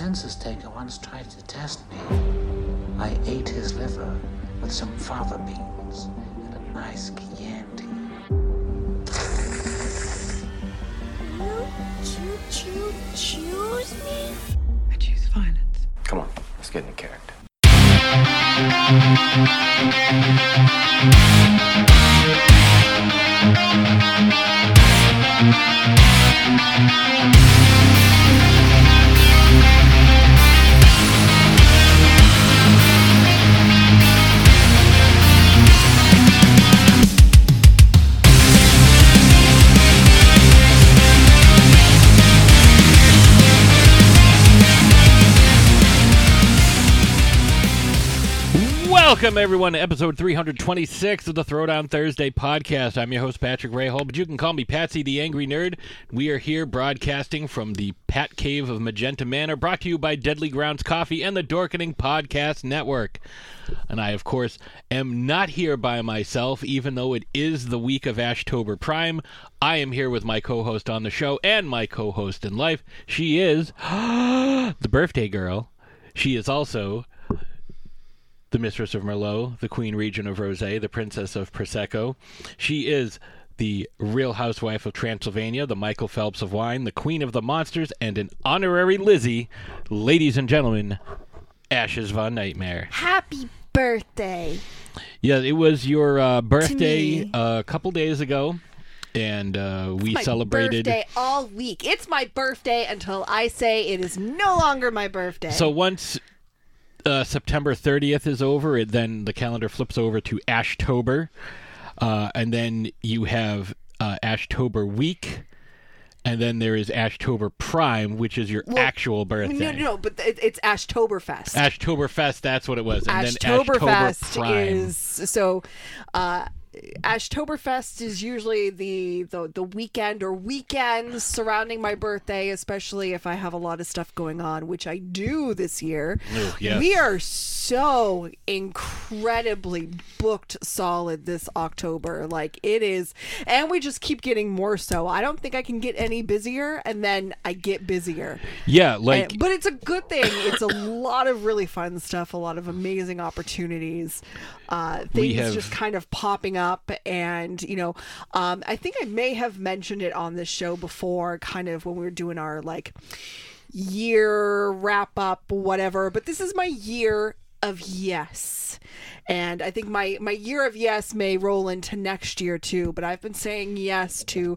census taker once tried to test me. I ate his liver with some fava beans and a nice Chianti. You choo choose me? I choose violence. Come on, let's get into character. Welcome, everyone, to episode 326 of the Throwdown Thursday podcast. I'm your host, Patrick Rahal, but you can call me Patsy the Angry Nerd. We are here broadcasting from the Pat Cave of Magenta Manor, brought to you by Deadly Grounds Coffee and the Dorkening Podcast Network. And I, of course, am not here by myself, even though it is the week of Ashtober Prime. I am here with my co host on the show and my co host in life. She is the birthday girl. She is also the mistress of Merlot, the queen regent of Rosé, the princess of Prosecco. She is the real housewife of Transylvania, the Michael Phelps of wine, the queen of the monsters, and an honorary Lizzie. Ladies and gentlemen, Ashes Von Nightmare. Happy birthday. Yeah, it was your uh, birthday uh, a couple days ago, and uh, we my celebrated. birthday all week. It's my birthday until I say it is no longer my birthday. So once uh, September 30th is over, it, then the calendar flips over to Ashtober, uh, and then you have uh, Ashtober week, and then there is Ashtober Prime, which is your actual birthday. no, no, no, but it, it's Ashtoberfest. Ashtoberfest, that's what it was, and then Ashtober Ashtoberfest Prime. is so. Uh, Ashtoberfest is usually the, the the weekend or weekends surrounding my birthday, especially if I have a lot of stuff going on, which I do this year. Ooh, yes. We are so incredibly booked solid this October. Like it is, and we just keep getting more so. I don't think I can get any busier, and then I get busier. yeah, like And- but it's a good thing. It's a lot of really fun stuff, a lot of amazing opportunities, uh, things have- just kind of popping up. And, you know, um, I think I may have mentioned it on this show before, kind of when we were doing our like year wrap up, whatever. But this is my year of yes. And I think my my year of yes may roll into next year too, but I've been saying yes to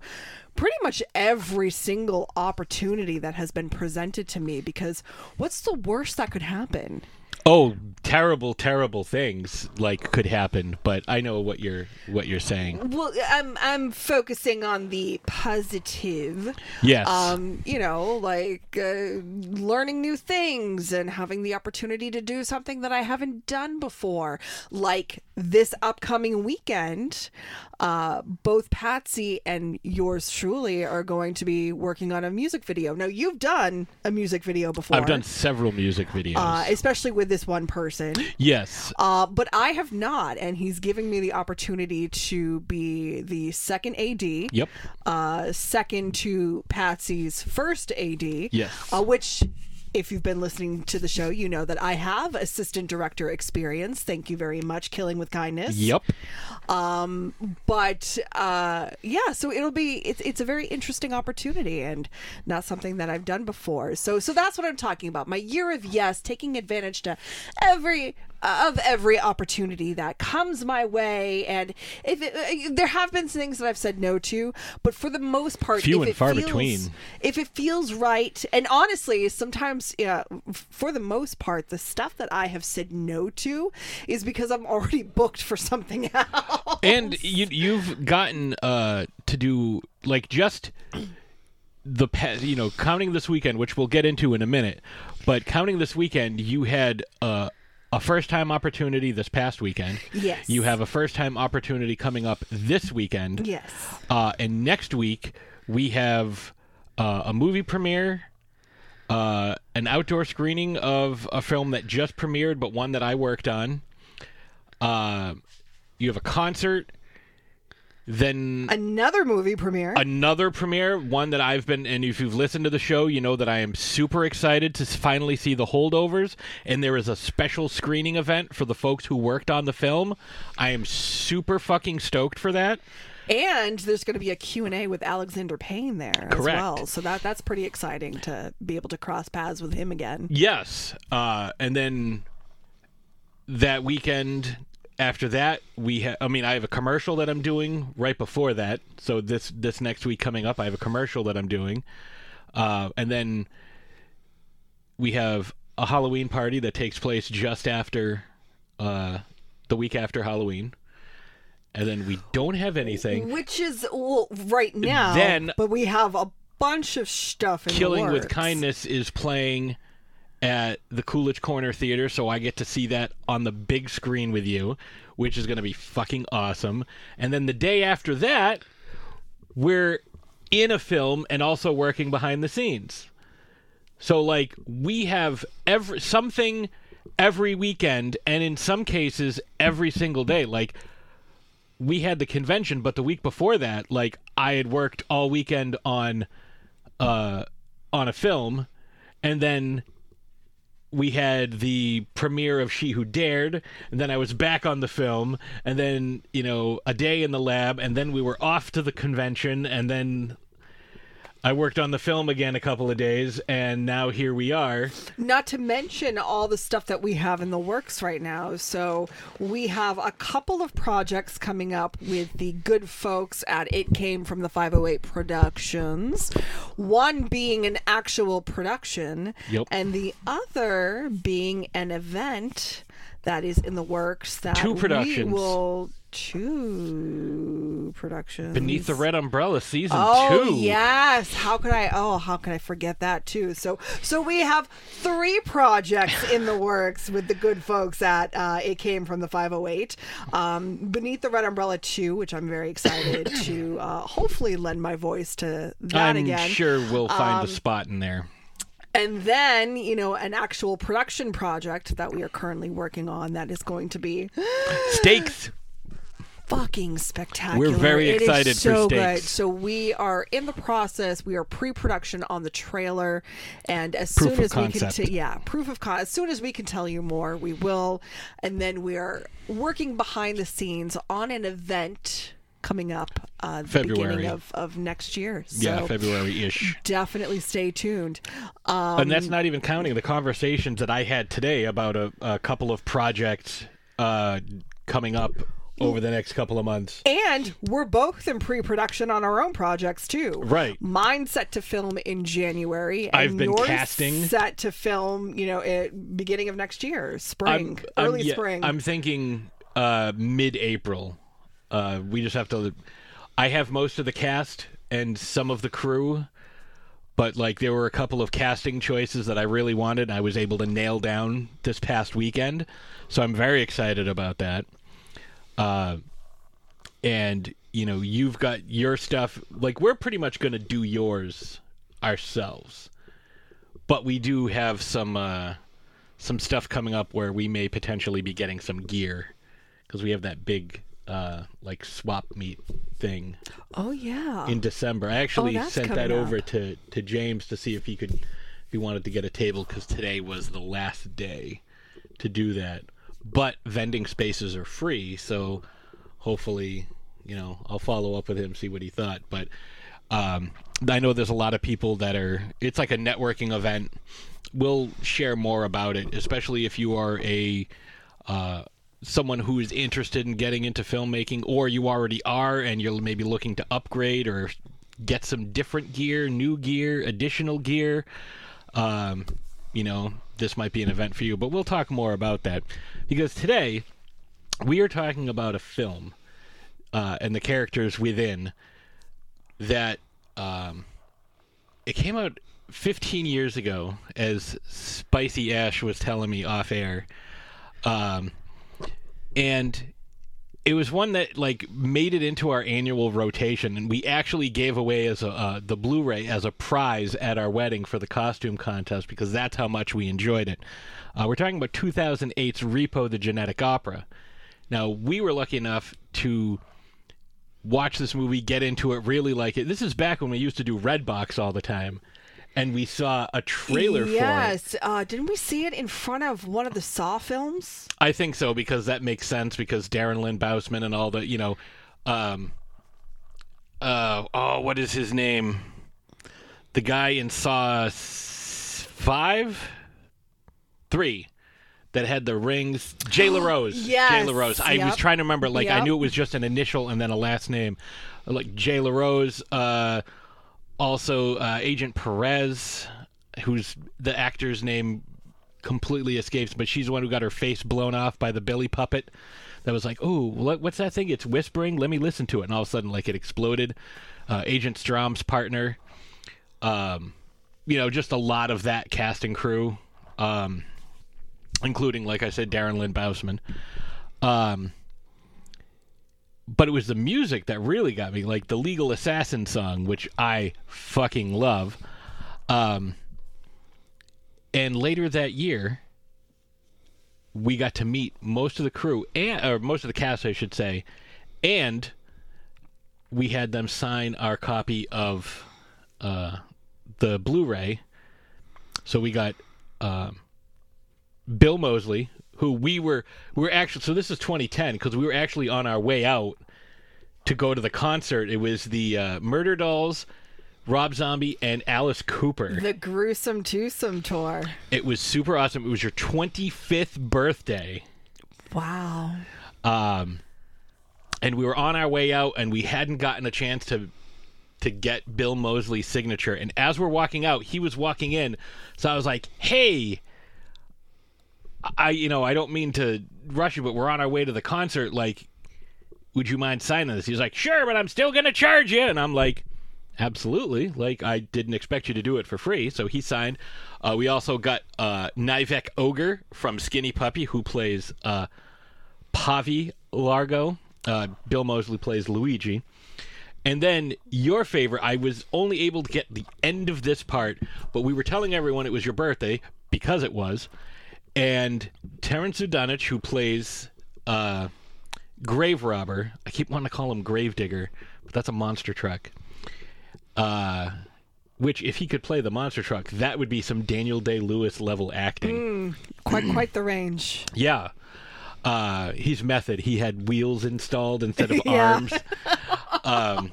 pretty much every single opportunity that has been presented to me because what's the worst that could happen? Oh, terrible, terrible things like could happen. But I know what you're what you're saying. Well, I'm I'm focusing on the positive. Yes. Um, you know, like uh, learning new things and having the opportunity to do something that I haven't done before. Like this upcoming weekend, uh, both Patsy and yours truly are going to be working on a music video. Now, you've done a music video before. I've done several music videos. Uh, especially with this one person. yes. Uh, but I have not, and he's giving me the opportunity to be the second AD. Yep. Uh, second to Patsy's first AD. Yes. Uh, which, if you've been listening to the show, you know that I have assistant director experience. Thank you very much, Killing with Kindness. Yep. Um, but uh, yeah, so it'll be it's it's a very interesting opportunity and not something that I've done before. So so that's what I'm talking about. My year of yes, taking advantage to every of every opportunity that comes my way and if it, uh, there have been things that I've said no to but for the most part Few if and it far feels, between. if it feels right and honestly sometimes yeah for the most part the stuff that I have said no to is because I'm already booked for something else and you you've gotten uh to do like just the you know counting this weekend which we'll get into in a minute but counting this weekend you had uh a first time opportunity this past weekend. Yes. You have a first time opportunity coming up this weekend. Yes. Uh, and next week we have uh, a movie premiere, uh, an outdoor screening of a film that just premiered, but one that I worked on. Uh, you have a concert, then Another movie premiere. another premiere, one that I've been, and if you've listened to the show, you know that I am super excited to finally see the holdovers. And there is a special screening event for the folks who worked on the film. I am super fucking stoked for that. and there's going to be a Q&A with Alexander Payne there as Correct. well. So that that's pretty exciting to be able to cross paths with him again. Yes. Uh, and then that weekend after that, we ha- I mean, I have a commercial that I'm doing right before that. So this this next week coming up, I have a commercial that I'm doing. Uh, and then we have a Halloween party that takes place just after uh, the week after Halloween. And then we don't have anything. Which is well, right now. Then- but we have a bunch of stuff in the Killing with. Kindness is playing at the Coolidge Corner Theater, so I get to see that on the big screen with you, which is going to be fucking awesome. And then the day after that, we're in a film and also working behind the scenes. So like we have every something every weekend and in some cases every single day. Like we had the convention, but the week before that, like I had worked all weekend on uh on a film and then we had the premiere of She Who Dared, and then I was back on the film, and then, you know, a day in the lab, and then we were off to the convention, and then I worked on the film again a couple of days, and now here we are. Not to mention all the stuff that we have in the works right now. So we have a couple of projects coming up with the good folks at It Came from the 508 Productions. One being an actual production, Yep. and the other being an event that is in the works that Two we productions. will two productions Beneath the Red Umbrella season Oh two. yes, how could I? Oh, how could I forget that too? So, so we have three projects in the works with the good folks at uh, It Came from the 508. Um, Beneath the Red Umbrella two, which I'm very excited to uh, hopefully lend my voice to that I'm again. sure we'll find Um, a spot in there. And then, you know, an actual production project that we are currently working on that is going to be Stakes. fucking spectacular. We're very It is excited for so good. So we are in the process. We are pre-production on the trailer, and as Proof soon as we can, t- yeah, proof of con. As soon as we can tell you more, we will. And then we are working behind the scenes on an event coming up uh, the February. beginning of, of next year. So yeah, February ish. definitely stay tuned. Um, and that's not even counting the conversations that I had today about a, a couple of projects uh, coming up over the next couple of months. And we're both in pre-production on our own projects too. Right. Mine set to film in January. And I've been yours casting. Set to film, you know, at beginning of next year, spring, early yeah, spring. I'm thinking uh, mid-April. Uh, we just have to. I have most of the cast and some of the crew, but like there were a couple of casting choices that I really wanted. And I was able to nail down this past weekend, so I'm very excited about that. Uh, and you know, you've got your stuff. Like we're pretty much going to do yours ourselves, but we do have some. Uh, some stuff coming up where we may potentially be getting some gear because we have that big uh like swap meet thing oh yeah. in December. I actually that's sent that over up. to to James to see if he could if he wanted to get a table cuz today was the last day to do that. But vending spaces are free, so hopefully, you know, I'll follow up with him see what he thought, but um I know there's a lot of people that are it's like a networking event. We'll share more about it, especially if you are a uh, someone who is interested in getting into filmmaking, or you already are and you're maybe looking to upgrade or get some different gear, new gear, additional gear. Um, you know, this might be an event for you, but we'll talk more about that because today we are talking about a film uh, and the characters within that um, it came out 15 years ago, as Spicy Ash was telling me off air. Um, and it was one that like made it into our annual rotation, and we actually gave away as a uh, the Blu-ray as a prize at our wedding for the costume contest because that's how much we enjoyed it. Uh, we're talking about 2008's Repo: The Genetic Opera. Now we were lucky enough to watch this movie, get into it, really like it. This is back when we used to do Redbox all the time, and we saw a trailer for it. yes. Uh, didn't we see it in front of one of the Saw films? I think so because that makes sense because Darren Lynn Bousman and all the you know, um, uh, oh, what is his name? The guy in Saw five, three, that had the rings. Jay LaRose. Yeah. Jay Yes, LaRose. I was trying to remember. Like I knew it was just an initial and then a last name, like Jay LaRose. Uh, also uh, Agent Perez, who's the actor's name completely escapes, but she's the one who got her face blown off by the Billy puppet. That was like, oh, what's that thing? It's whispering. Let me listen to it. And all of a sudden, like it exploded. Uh, Agent Strahm's partner. Um, you know, just a lot of that cast and crew, um, including, like I said, Darren Lynn Bousman. Um, but it was the music that really got me, like the Legal Assassin song, which I fucking love. Um, and later that year, we got to meet most of the crew and or most of the cast, I should say, and we had them sign our copy of uh, the Blu-ray. So we got um, Bill Moseley, who we were we were actually. So this is 2010 because we were actually on our way out to go to the concert. It was the uh, Murder Dolls. Rob Zombie and Alice Cooper. The gruesome twosome tour. It was super awesome. It was your 25th birthday. Wow. Um, and we were on our way out, and we hadn't gotten a chance to to get Bill Moseley's signature. And as we're walking out, he was walking in, so I was like, "Hey, I you know I don't mean to rush you, but we're on our way to the concert. Like, would you mind signing this?" He's like, "Sure, but I'm still gonna charge you." And I'm like. Absolutely. Like I didn't expect you to do it for free, so he signed. Uh, we also got uh, Nivek Ogre from Skinny Puppy, who plays uh, Pavi Largo. Uh, Bill Moseley plays Luigi. And then your favorite, I was only able to get the end of this part, but we were telling everyone it was your birthday because it was. And Terrance Zdunich, who plays uh, Grave Robber, I keep wanting to call him Grave Digger, but that's a monster truck. Uh, which, if he could play the monster truck, that would be some Daniel Day Lewis level acting. Quite quite the range. Yeah. Uh, he's method. He had wheels installed instead of Yeah. arms. Um,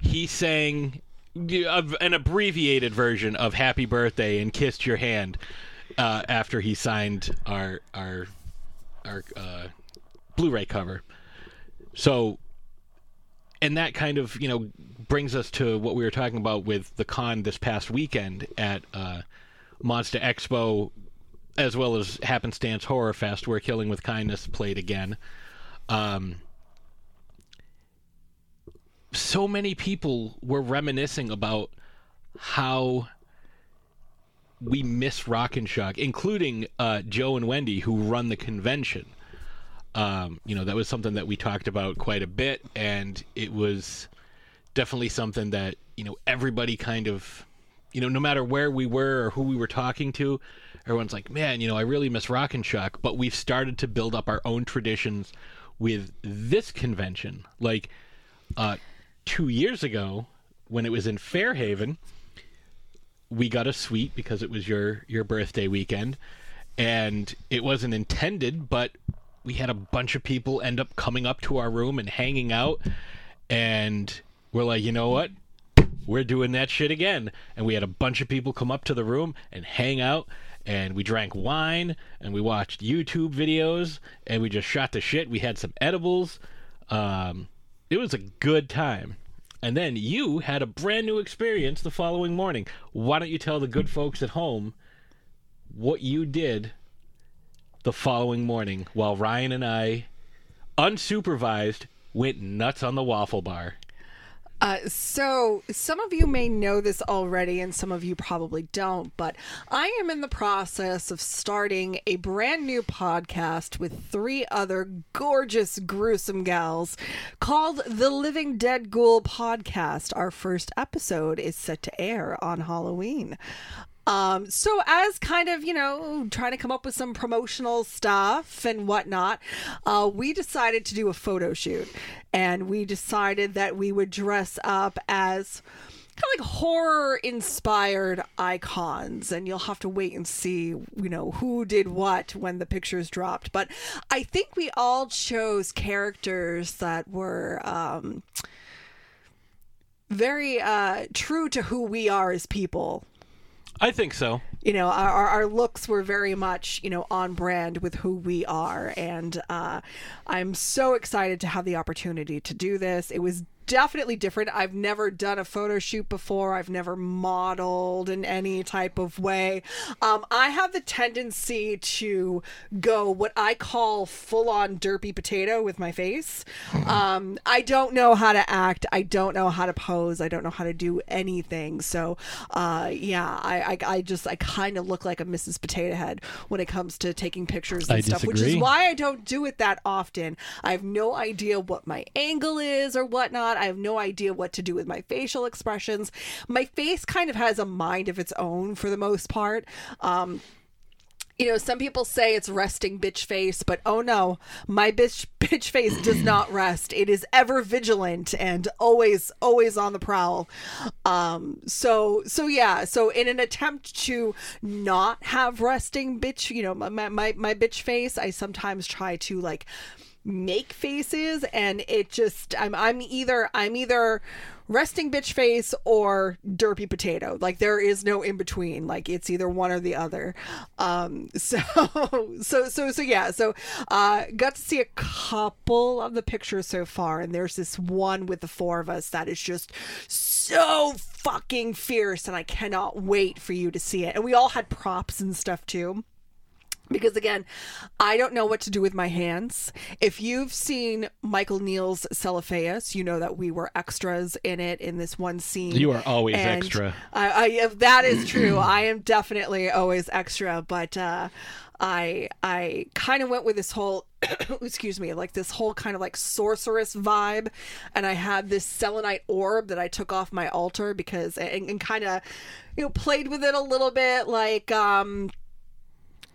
he sang an abbreviated version of "Happy Birthday" and kissed your hand uh, after he signed our our our uh, Blu-ray cover. So, and that kind of you know brings us to what we were talking about with the con this past weekend at uh, Monster Expo as well as Happenstance Horror Fest, where Killing with Kindness played again. Um, so many people were reminiscing about how we miss Rock and Shock, including uh, Joe and Wendy, who run the convention. Um, you know, that was something that we talked about quite a bit, and it was definitely something that you know everybody kind of you know no matter where we were or who we were talking to everyone's like man you know i really miss rock and shock but we've started to build up our own traditions with this convention like uh two years ago when it was in fairhaven we got a suite because it was your your birthday weekend. And it wasn't intended but we had a bunch of people end up coming up to our room and hanging out. And we're like you know what? We're doing that shit again. And we had a bunch of people come up to the room and hang out. And we drank wine and we watched youtube videos and we just shot the shit. We had some edibles. Um, it was a good time and then you had a brand new experience the following morning. Why don't you tell the good folks at home what you did the following morning while ryan and i unsupervised went nuts on the waffle bar Uh, so, some of you may know this already, and some of you probably don't, but I am in the process of starting a brand new podcast with three other gorgeous, gruesome gals called the Living Dead Ghoul Podcast. Our first episode is set to air on Halloween. Um, so as kind of you know trying to come up with some promotional stuff and whatnot, uh, we decided to do a photo shoot, and we decided that we would dress up as kind of like horror inspired icons. And you'll have to wait and see you know who did what when the pictures dropped. But i think we all chose characters that were um very uh true to who we are as people I think so. you know our, our looks were very much you know on brand with who we are and uh, i'm so excited to have the opportunity to do this it was definitely different. I've never done a photo shoot before. I've never modeled in any type of way. Um, i have the tendency to go what i call full on derpy potato with my face. Um, i don't know how to act. I don't know how to pose. I don't know how to do anything. So uh, yeah I, I, I just i kind of look like a mrs potato head when it comes to taking pictures and I stuff which is why i don't do it that often. I have no idea what my angle is or whatnot i have no idea what to do with my facial expressions my face kind of has a mind of its own for the most part um, you know, some people say it's resting bitch face, but oh no, my bitch bitch face does not rest. It is ever vigilant and always always on the prowl. Um so so yeah, so in an attempt to not have resting bitch, you know, my my my, bitch face, I sometimes try to like make faces and it just I'm I'm either I'm either resting bitch face or derpy potato. Like there is no in between. Like it's either one or the other. Um so so so so yeah, so uh got to see a couple of the pictures so far and there's this one with the four of us that is just so fucking fierce and I cannot wait for you to see it. And we all had props and stuff too because again i don't know what to do with my hands. If you've seen michael neal's celophaeus you know that we were extras in it in this one scene. You are always And extra. I, I if that is true i am definitely always extra but uh I I kind of went with this whole excuse me like this whole kind of like sorceress vibe. And I had this selenite orb that I took off my altar because and, and kind of you know played with it a little bit like um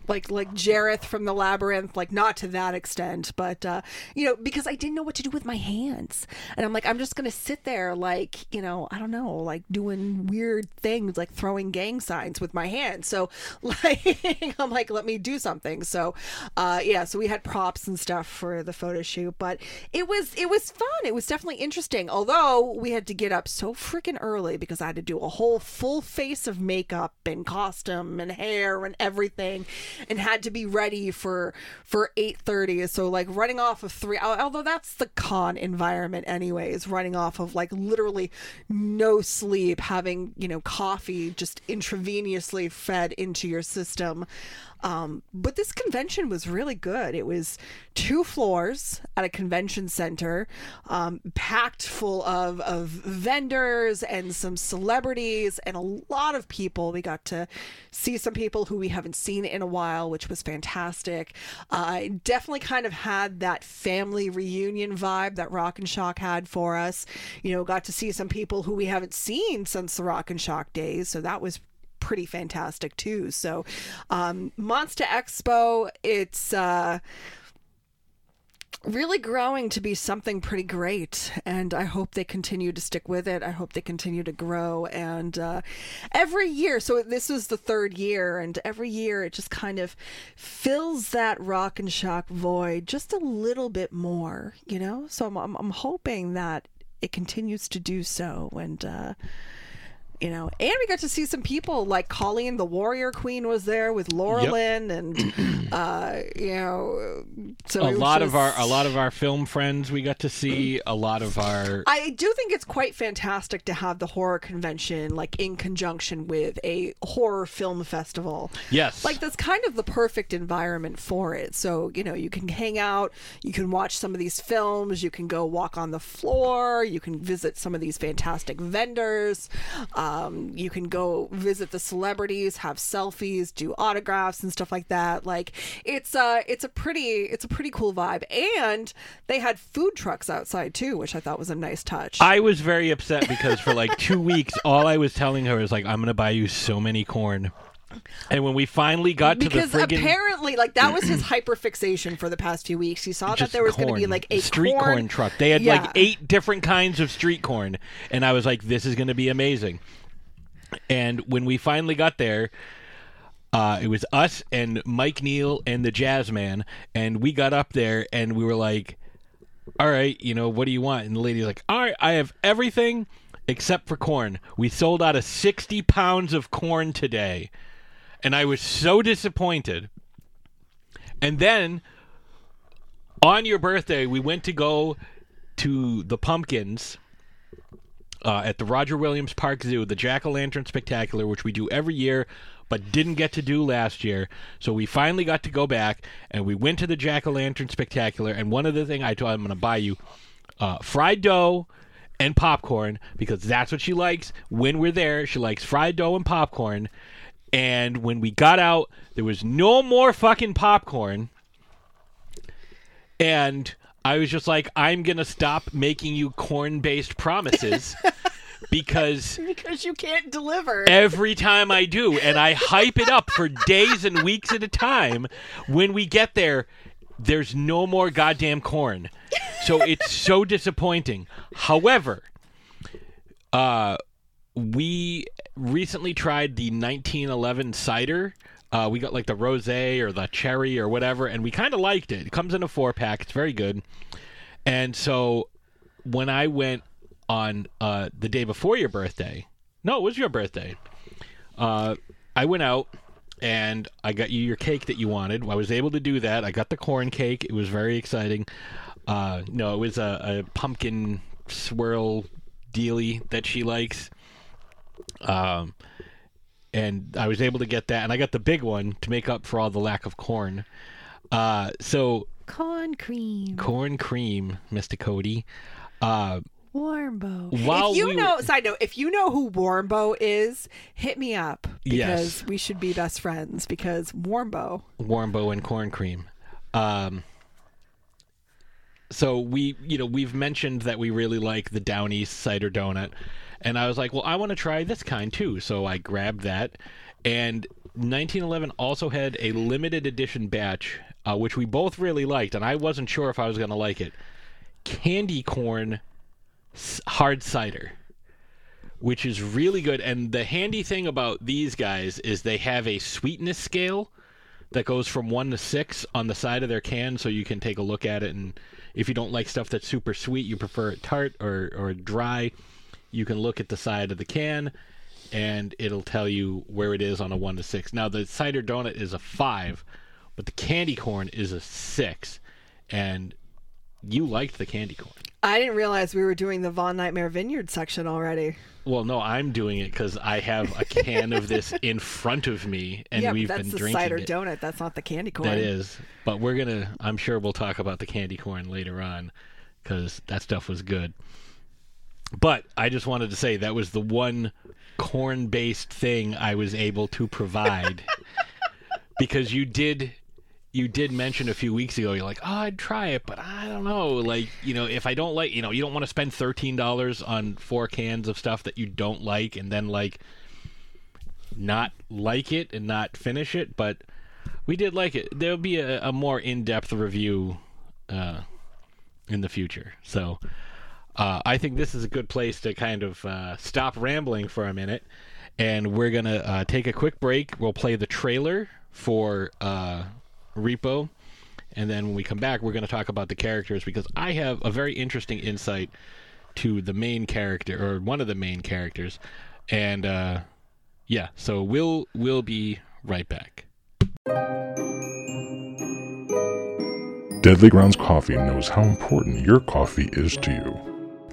like like Jareth from the labyrinth, like not to that extent, but uh, you know, because I didn't know what to do with my hands, and I'm like, I'm just gonna sit there, like you know, I don't know, like doing weird things, like throwing gang signs with my hands. So like, I'm like, let me do something. So uh, yeah, so we had props and stuff for the photo shoot, but it was it was fun. It was definitely interesting. Although we had to get up so freaking early because I had to do a whole full face of makeup and costume and hair and everything and had to be ready for for 8:30 so like running off of 3 although that's the con environment anyways running off of like literally no sleep having you know coffee just intravenously fed into your system um, but this convention was really good. It was two floors at a convention center, um, packed full of, of vendors and some celebrities and a lot of people. We got to see some people who we haven't seen in a while, which was fantastic. Uh, it definitely kind of had that family reunion vibe that Rock and Shock had for us. You know, got to see some people who we haven't seen since the Rock and Shock days. So that was pretty fantastic too. So, um, Monster Expo, it's uh, really growing to be something pretty great, and I hope they continue to stick with it. I hope they continue to grow, and uh, every year. So this was the third year, and every year it just kind of fills that rock and shock void just a little bit more, you know. So I'm I'm, I'm hoping that it continues to do so, and. Uh, you know, and we got to see some people like Colleen the Warrior Queen was there with Laura Yep. Lynn, and uh, you know, so a lot of our a lot of our film friends we got to see a lot of our I do think it's quite fantastic to have the horror convention like in conjunction with a horror film festival. yes Like that's kind of the perfect environment for it. So, you know, you can hang out, you can watch some of these films, you can go walk on the floor, you can visit some of these fantastic vendors. Uh, Um, you can go visit the celebrities, have selfies, do autographs and stuff like that. Like it's uh it's a pretty it's a pretty cool vibe. And they had food trucks outside too, which I thought was a nice touch. I was very upset because for like two weeks, all I was telling her was like, "I'm gonna buy you so many corn." And when we finally got because to the friggin' apparently like that was his hyperfixation for the past few weeks. He saw that there was going to be like a street corn, corn truck. They had Yeah. like eight different kinds of street corn, and I was like, "This is going to be amazing." And when we finally got there, uh, it was us and Mike Neal and the Jazz Man, and we got up there and we were like, "All right, you know, what do you want?" And the lady's like, "All right, I have everything except for corn. We sold out of sixty pounds of corn today." And I was so disappointed. And then on your birthday, we went to go to the Pumpkins uh, at the Roger Williams Park Zoo, the Jack o' Lantern Spectacular, which we do every year, but didn't get to do last year. So we finally got to go back, and we went to the Jack o' Lantern Spectacular. And one of the things I told I'm going to buy you uh, fried dough and popcorn because that's what she likes when we're there. She likes fried dough and popcorn. And when we got out, there was no more fucking popcorn. And I was just like, I'm going to stop making you corn based promises because because you can't deliver. every time I do, and I hype it up for days and weeks at a time, when we get there, there's no more goddamn corn. So it's so disappointing. However, uh, we recently tried the 1911 cider. Uh, we got like the rosé or the cherry or whatever, and we kind of liked it. It comes in a four pack. It's very good. And so when I went on uh, the day before your birthday, no, it was your birthday. Uh, I went out and I got you your cake that you wanted. I was able to do that. I got the corn cake. It was very exciting. Uh, no, it was a, a pumpkin swirl dealy that she likes. Um, and I was able to get that, and I got the big one to make up for all the lack of corn. Uh, so Corn cream, corn cream, Mr. Cody. Uh, Warmbo. While if you we know, were- side note, if you know who Warmbo is, hit me up because Yes. we should be best friends. Because Warmbo, Warmbo and corn cream. Um, so we, you know, we've mentioned that we really like the Down East cider donut, and I was like, well, I want to try this kind too. So I grabbed that, and 1911 also had a limited edition batch, uh, which we both really liked, and I wasn't sure if I was going to like it. Candy corn hard cider which is really good. And the handy thing about these guys is they have a sweetness scale that goes from one to six on the side of their can, so you can take a look at it. And if you don't like stuff that's super sweet, you prefer it tart or, or dry, you can look at the side of the can and it'll tell you where it is on a one to six. Now, the cider donut is a five, but the candy corn is a six. And you liked the candy corn. I didn't realize we were doing the Von Nightmare Vineyard section already. Well, no, I'm doing it because I have a can of this in front of me, and yeah, we've been the drinking cider it. donut. That's not the candy corn. That is, but we're gonna. I'm sure we'll talk about the candy corn later on because that stuff was good. But I just wanted to say that was the one corn-based thing I was able to provide because you did. You did mention a few weeks ago. You're like, "Oh, I'd try it, but I don't know. Like, you know, if I don't like, you know, you don't want to spend thirteen dollars on four cans of stuff that you don't like, and then like not like it and not finish it, but we did like it. There'll be a, a more in-depth review uh, in the future. So uh, I think this is a good place to kind of uh, stop rambling for a minute, and we're gonna uh, take a quick break. We'll play the trailer for uh, Repo, and then when we come back, we're gonna talk about the characters because I have a very interesting insight to the main character or one of the main characters, and uh, yeah, so we'll we'll be right back. Deadly Grounds Coffee knows how important your coffee is to you.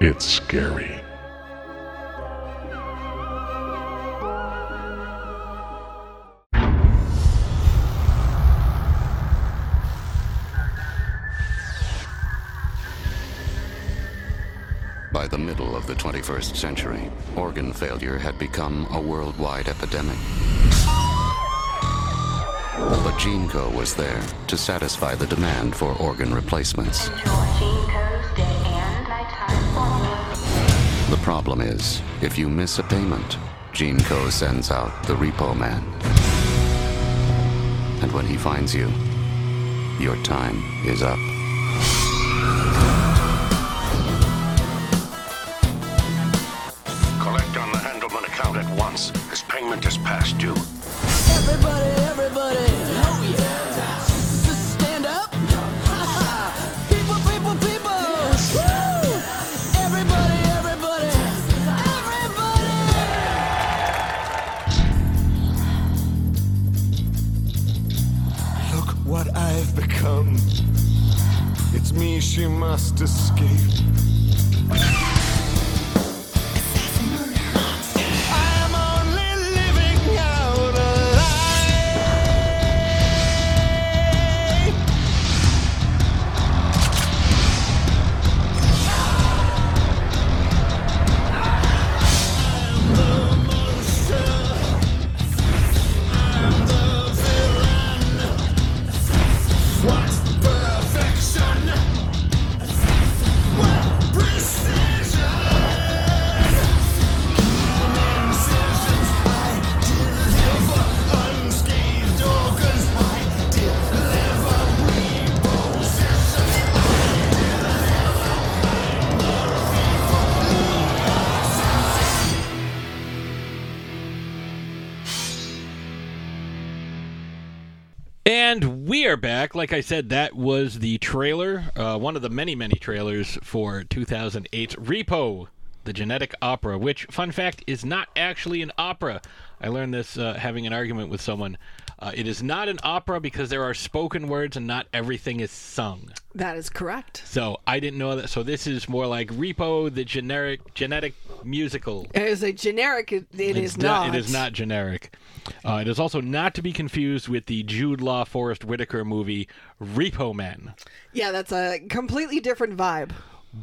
it's scary. By the middle of the 21st century, organ failure had become a worldwide epidemic. But GeneCo was there to satisfy the demand for organ replacements. The problem is, if you miss a payment, GeneCo sends out the repo man. And when he finds you, your time is up. Like I said, that was the trailer, uh, one of the many, many trailers for 2008's Repo, the genetic opera, which, fun fact, is not actually an opera. I learned this uh, having an argument with someone. Uh, it is not an opera because there are spoken words and not everything is sung. That is correct. So I didn't know that. So this is more like Repo, the generic genetic musical. It is a generic. It, it is not. It is not generic. Uh, it is also not to be confused with the Jude Law Forrest Whitaker movie Repo Man, Yeah, that's a completely different vibe.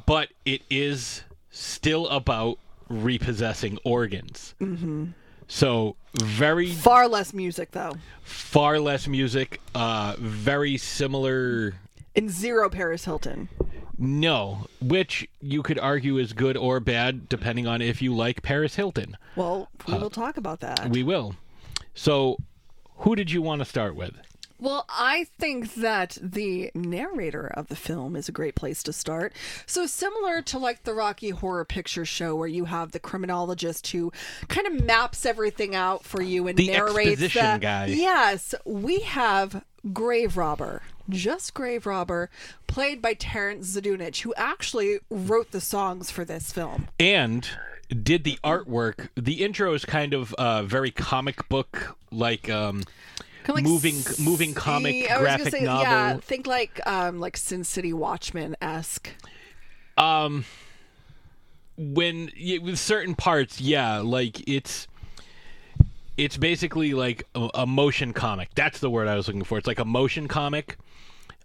but it is still about repossessing organs. Mm-hmm. So very Far less music though, far less music. Uh, very similar. and zero Paris Hilton. No, which you could argue is good or bad depending on if you like Paris Hilton. Well, we will talk about that. We will. So, who did you want to start with? Well, I think that the narrator of the film is a great place to start. So, similar to like the Rocky Horror Picture Show, where you have the criminologist who kind of maps everything out for you and The narrates exposition that. guy. Yes, we have Grave Robber, just Grave Robber, played by Terrance Zdunich, who actually wrote the songs for this film. and did the artwork. The intro is kind of uh, very comic book like um, like moving s- moving comic I graphic say, novel. Yeah, think like um like Sin City Watchmen esque. Um, when with certain parts, yeah, like it's it's basically like a, a motion comic. That's the word I was looking for. It's like a motion comic.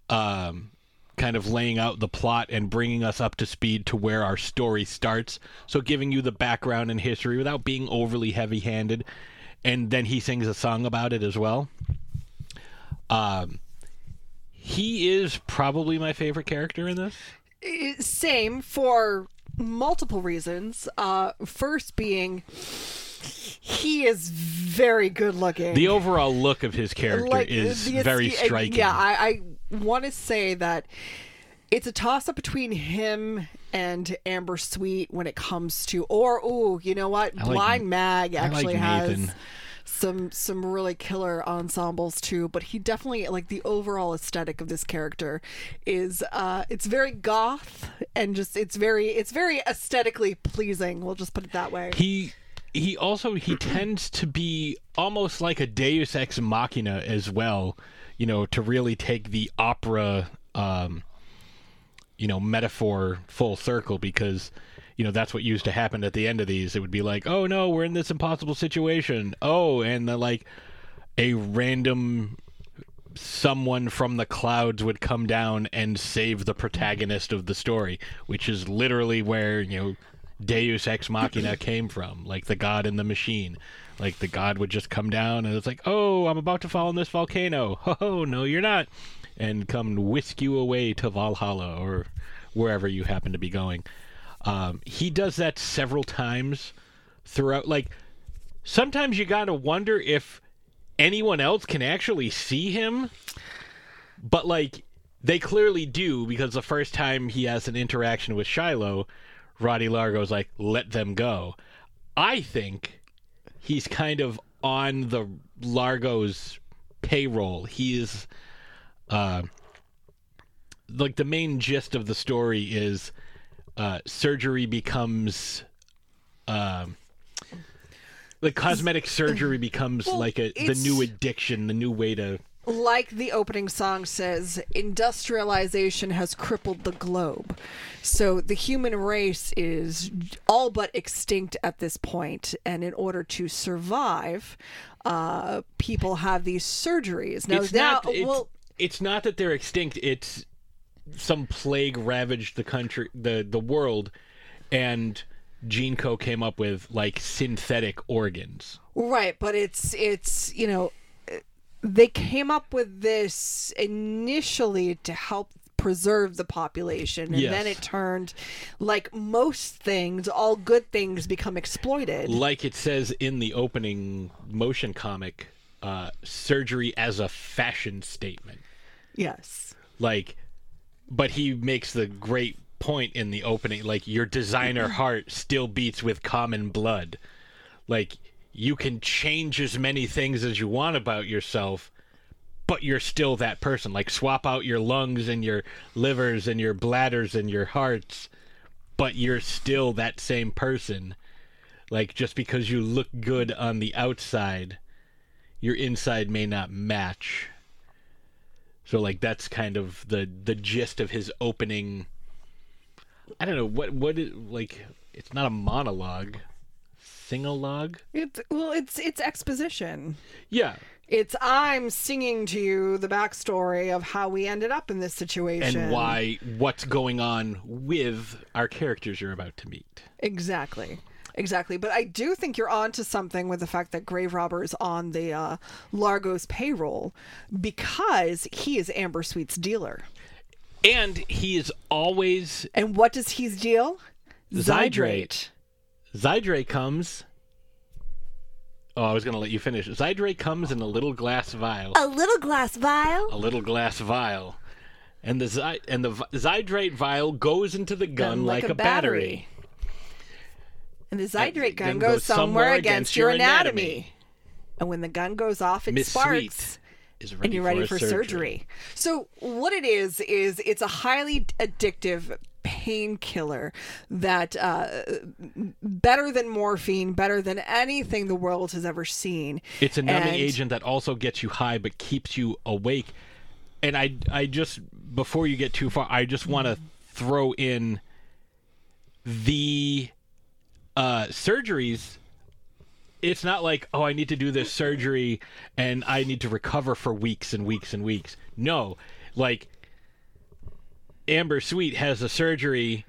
Um, kind of laying out the plot and bringing us up to speed to where our story starts. So giving you the background and history without being overly heavy-handed. And then he sings a song about it as well. Um, he is probably my favorite character in this. Eh, Same for multiple reasons. Uh, first being he is very good looking. The overall look of his character is the- very striking. Yeah, I, I want to say that it's a toss up between him and Amber Sweet when it comes to, or ooh, you know what, like- Blind Mag I like actually has some some really killer ensembles too but he definitely like the overall aesthetic of this character is uh it's very goth and just it's very it's very aesthetically pleasing. We'll just put it that way. He he also he tends to be almost like a Deus ex machina as well, you know, to really take the opera um you know, metaphor full circle because you know that's what used to happen at the end of these. It would be like, "Oh no, we're in this impossible situation." Oh, and then like a random someone from the clouds would come down and save the protagonist of the story, which is literally where, you know, Deus Ex Machina came from, like the god in the machine. Like the god would just come down and it's like, "Oh, I'm about to fall in this volcano." Oh, no, you're not. And come whisk you away to Valhalla or wherever you happen to be going. Um, he does that several times throughout like sometimes you got to wonder if anyone else can actually see him. But like they clearly do because the first time he has an interaction with Shiloh, Rotti Largo's like, "Let them go." I think he's kind of on the Largo's payroll. He is uh like the main gist of the story is uh surgery becomes um like cosmetic surgery becomes Well, like a the new addiction, the new way to like the opening song says, industrialization has crippled the globe. So the human race is all but extinct at this point, and in order to survive, uh, people have these surgeries. Now, it's now, not well, it's not that they're extinct it's some plague ravaged the country the the world and GeneCo came up with like synthetic organs. Right, but it's it's you know they came up with this initially to help preserve the population and then it turned like most things all good things become exploited. Like it says in the opening motion comic uh surgery as a fashion statement yes. Like but he makes the great point in the opening like your designer mm-hmm. heart still beats with common blood. Like you can change as many things as you want about yourself but you're still that person. Like swap out your lungs and your livers and your bladders and your hearts but you're still that same person. Like just because you look good on the outside your inside may not match so like that's kind of the the gist of his opening. I don't know what what is like. It's not a monologue, sing-along. it's well it's it's exposition Yeah, it's i'm singing to you the backstory of how we ended up in this situation and why what's going on with our characters you're about to meet. Exactly. Exactly. But I do think you're onto something with the fact that Grave Robber is on the uh, Largo's payroll because he is Amber Sweet's dealer. And he is always And what does he deal? Zydrate. Zydrate comes. Oh, I was going to let you finish. Zydrate comes in a little glass vial. A little glass vial. a little glass vial, and the zy- and the vi- zydrate vial goes into the gun like, a, battery. And the Zydrate gun goes, goes somewhere, against against your anatomy. anatomy. And when the gun goes off, it Miss sparks. Sweet and you're ready for surgery. So what it is is it's a highly addictive painkiller that uh, better than morphine, better than anything the world has ever seen. It's a numbing And- agent that also gets you high but keeps you awake. And I I just before you get too far, I just want to throw in the uh, surgeries. It's not like oh I need to do this surgery and I need to recover for weeks and weeks and weeks. No, like Amber Sweet has a surgery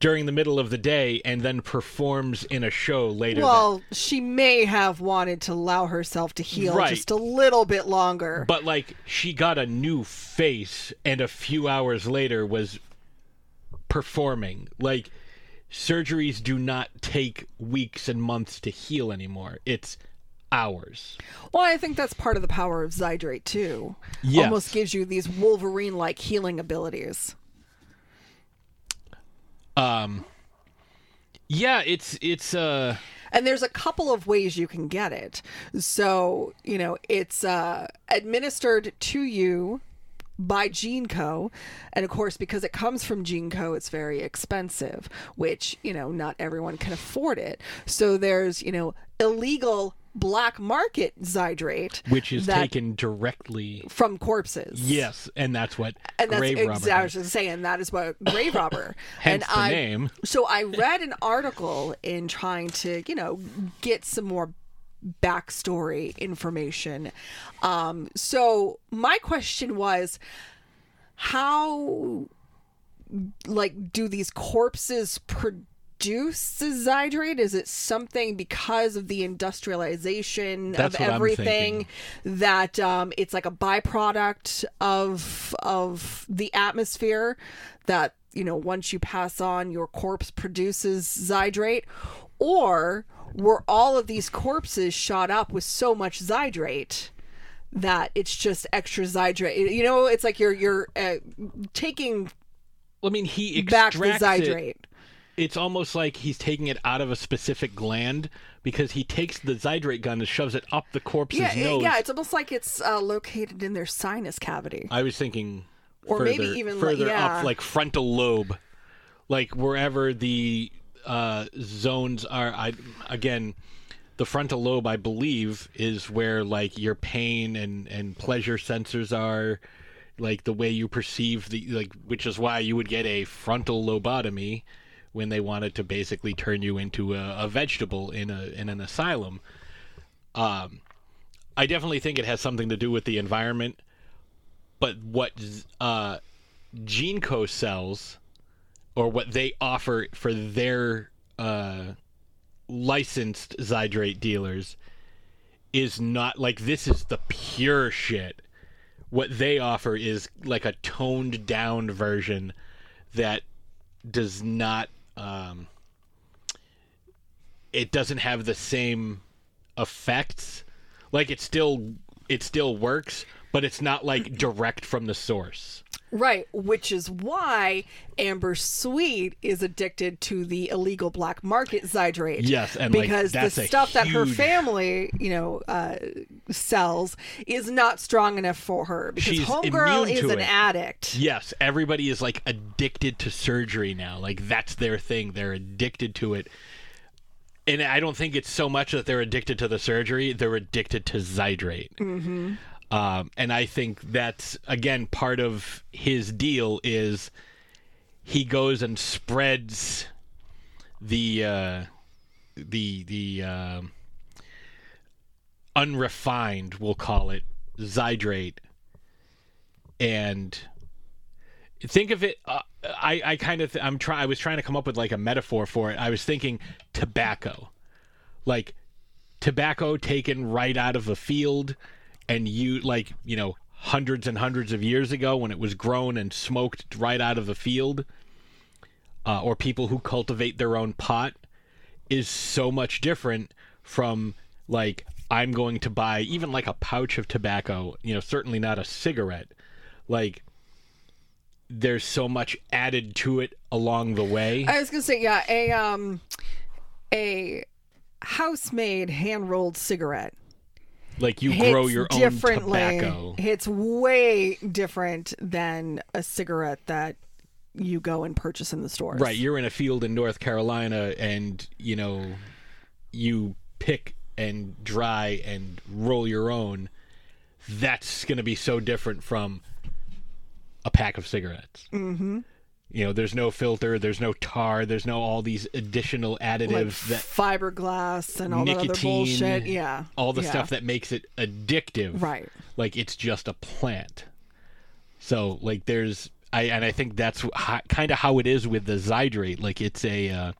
during the middle of the day and then performs in a show later. that- Well, she may have wanted to allow herself to heal Right. just a little bit longer. But like she got a new face and a few hours later was performing. Like surgeries do not take weeks and months to heal anymore. It's hours. Well, I think that's part of the power of Zydrate too. Yes. Almost gives you these Wolverine-like healing abilities. Um yeah, it's it's uh And there's a couple of ways you can get it. So, you know, it's uh, administered to you by GeneCo. And of course, because it comes from GeneCo, it's very expensive, which, you know, not everyone can afford it. So there's, you know, illegal black market Zydrate, which is taken directly. from corpses. Yes, and that's what And that's grave robber. exactly I was just saying that is what grave robber. Hence and the I, name. So I read an article in trying to, you know, get some more backstory information. Um, so my question was, how, like, do these corpses produce? Zydrate? Is it something because of the industrialization That's of everything that um, it's like a byproduct of of the atmosphere that you know once you pass on your corpse produces Zydrate, or were all of these corpses shot up with so much Zydrate? That it's just extra Zydrate. You know, it's like you're you're uh, taking I mean, he back the extracts it. It's almost like he's taking it out of a specific gland because he takes the Zydrate gun and shoves it up the corpse's Yeah, nose. yeah, it's almost like it's uh, located in their sinus cavity. I was thinking Or further, maybe even, like, further yeah. up, like frontal lobe, like wherever the uh, zones are. I again, the frontal lobe, I believe, is where like your pain and and pleasure sensors are, like the way you perceive the like, which is why you would get a frontal lobotomy when they wanted to basically turn you into a, a vegetable in a in an asylum. Um, I definitely think it has something to do with the environment but what uh, GeneCo sells, or what they offer for their uh, licensed Zydrate dealers, is not like this is the pure shit. What they offer is like a toned down version that does not. Um, it doesn't have the same effects. Like it still it still works, but it's not like direct from the source. Right, which is why Amber Sweet is addicted to the illegal black market Zydrate. Yes, and, like, because that's the stuff that her family, you know, uh, sells is not strong enough for her because She's homegirl is an it. addict. Yes, everybody is like addicted to surgery now. Like that's their thing. They're addicted to it. And I don't think it's so much that they're addicted to the surgery, they're addicted to Zydrate. Mm-hmm. Um, and I think that's again part of his deal is he goes and spreads the uh, the the um unrefined, we'll call it Zydrate, and think of it. Uh, I I kind of th- I'm try I was trying to come up with like a metaphor for it. I was thinking tobacco, like tobacco taken right out of a field and you like you know hundreds and hundreds of years ago when it was grown and smoked right out of the field uh, or people who cultivate their own pot is so much different from like i'm going to buy even like a pouch of tobacco you know certainly not a cigarette. Like there's so much added to it along the way. I was gonna say, yeah, a um, a house-made hand-rolled cigarette like you hits grow your own tobacco It's way different than a cigarette that you go and purchase in the store. Right, you're in a field in North Carolina and, you know, you pick and dry and roll your own. That's going to be so different from a pack of cigarettes. Mm-hmm. You know, there's no filter, there's no tar, there's no all these additional Like additives that fiberglass and all that other bullshit. Yeah. all the Yeah. stuff that makes it addictive. Right. Like it's just a plant. So like there's I and I think that's kind of how it is with the Zydrate. Like it's a uh,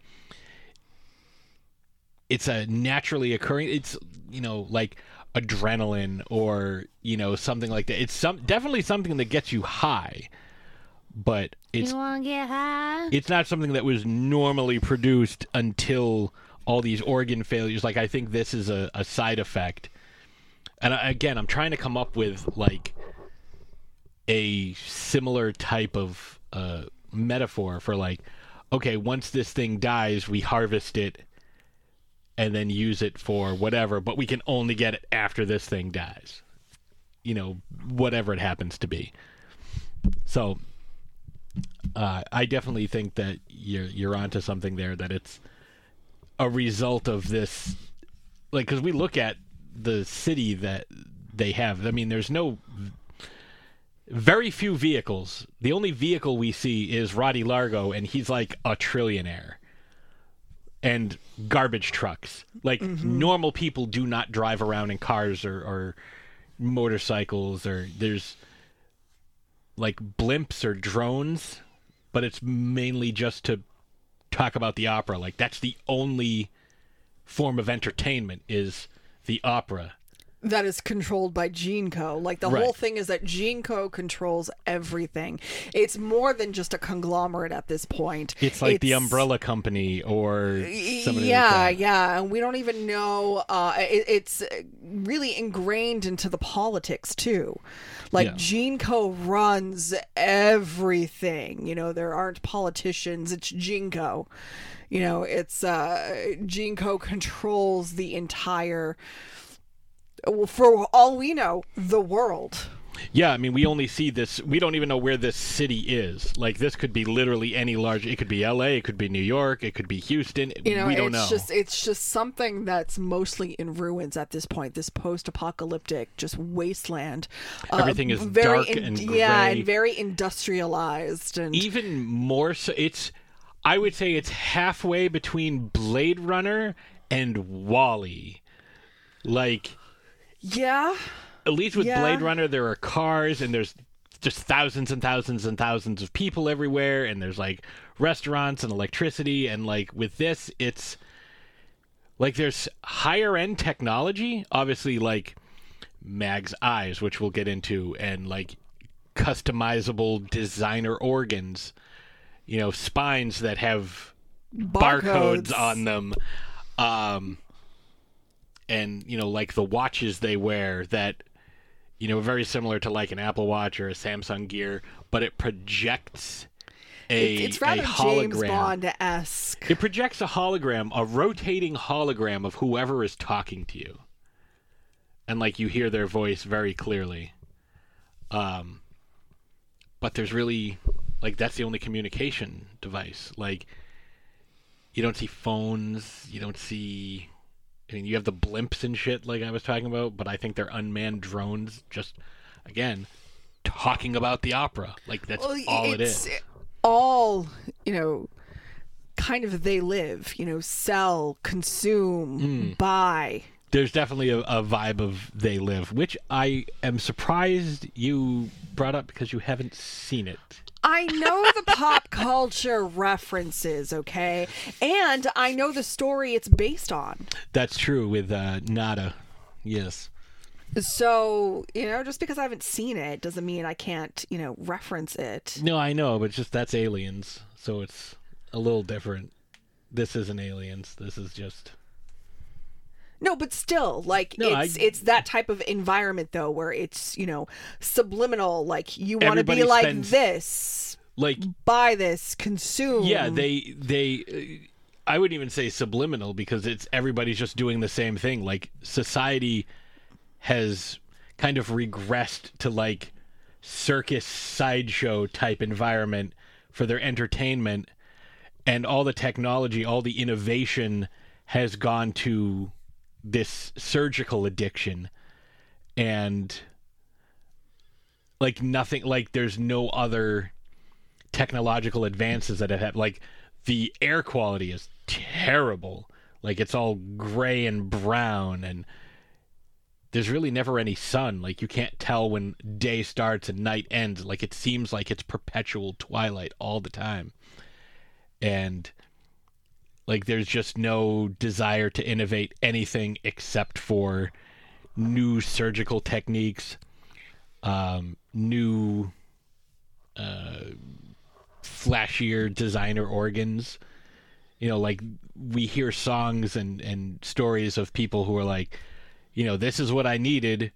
it's a naturally occurring. It's you know like adrenaline or you know something like that. It's some definitely something that gets you high, but it's you want to get high? it's not something that was normally produced until all these organ failures. Like I think this is a, a side effect. And I, again, I'm trying to come up with like a similar type of uh, metaphor for like, okay, once this thing dies, we harvest it, and then use it for whatever, but we can only get it after this thing dies. You know, whatever it happens to be. So uh, I definitely think that you're you're onto something there. That it's a result of this, like because we look at the city that they have. I mean, there's no very few vehicles. The only vehicle we see is Rotti Largo, and he's like a trillionaire. And garbage trucks. Like normal people do not drive around in cars or, or motorcycles or there's like blimps or drones, but it's mainly just to talk about the opera. Like that's the only form of entertainment is the opera. That is controlled by GeneCo. Like the Right. whole thing is that GeneCo controls everything. It's more than just a conglomerate at this point. It's like the umbrella company or somebody yeah, like yeah, and we don't even know. Uh, it, it's really ingrained into the politics too. Like Yeah. GeneCo runs everything. You know, there aren't politicians. It's GeneCo. You know, it's uh, GeneCo controls the entire. Well, for all we know, the world. Yeah, I mean, we only see this. We don't even know where this city is. Like, this could be literally any large. It could be L.A. It could be New York. It could be Houston. You know, we don't it's know. just it's just something that's mostly in ruins at this point. This post-apocalyptic, just wasteland. Uh, Everything is very dark and yeah, and very industrialized. And even more so. It's. I would say it's halfway between Blade Runner and WALL-E. Like, yeah, at least with Yeah. Blade Runner, there are cars and there's just thousands and thousands and thousands of people everywhere, and there's like restaurants and electricity, and like with this, it's like there's higher end technology, obviously like Mag's eyes, which we'll get into, and like customizable designer organs, you know, spines that have barcodes, Barcodes. on them. Um, and you know like the watches they wear that you know very similar to like an apple watch or a samsung gear but it projects a, it's, it's rather a hologram James Bond esque. it projects a hologram a rotating hologram of whoever is talking to you. And like you hear their voice very clearly. Um but there's really like that's the only communication device. Like you don't see phones you don't see I mean, you have the blimps and shit like I was talking about, but I think they're unmanned drones. Just again, talking about the opera. Like that's Well, all it it's all you know. Kind of they live, you know, sell, consume, Mm. buy. There's definitely a, a vibe of they live, which I am surprised you brought up because you haven't seen it. I know the pop culture references, okay? And I know the story it's based on. That's true with uh, Nada. Yes. So, you know, just because I haven't seen it doesn't mean I can't, you know, reference it. No, I know, but just that's aliens, so it's a little different. This isn't aliens. This is just No, but still, like No, it's I- it's that type of environment though where it's, you know, subliminal like you want to be Everybody like this, like buy this, consume. Yeah, they they uh, I wouldn't even say subliminal because it's everybody's just doing the same thing. Like society has kind of regressed to like circus sideshow type environment for their entertainment and all the technology, all the innovation has gone to this surgical addiction and like nothing like there's no other technological advances that have like the air quality is terrible. Like it's all gray and brown and there's really never any sun. Like you can't tell when day starts and night ends. Like it seems like it's perpetual twilight all the time. And like there's just no desire to innovate anything except for new surgical techniques um, new uh, flashier designer organs. You know, like we hear songs and, and stories of people who are like, you know, this is what I needed.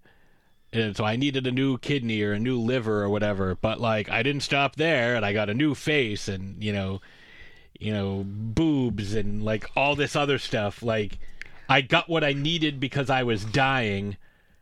And so I needed a new kidney or a new liver or whatever. But like I didn't stop there and I got a new face and, you know, you know, boobs and like all this other stuff. Like I got what I needed because I was dying.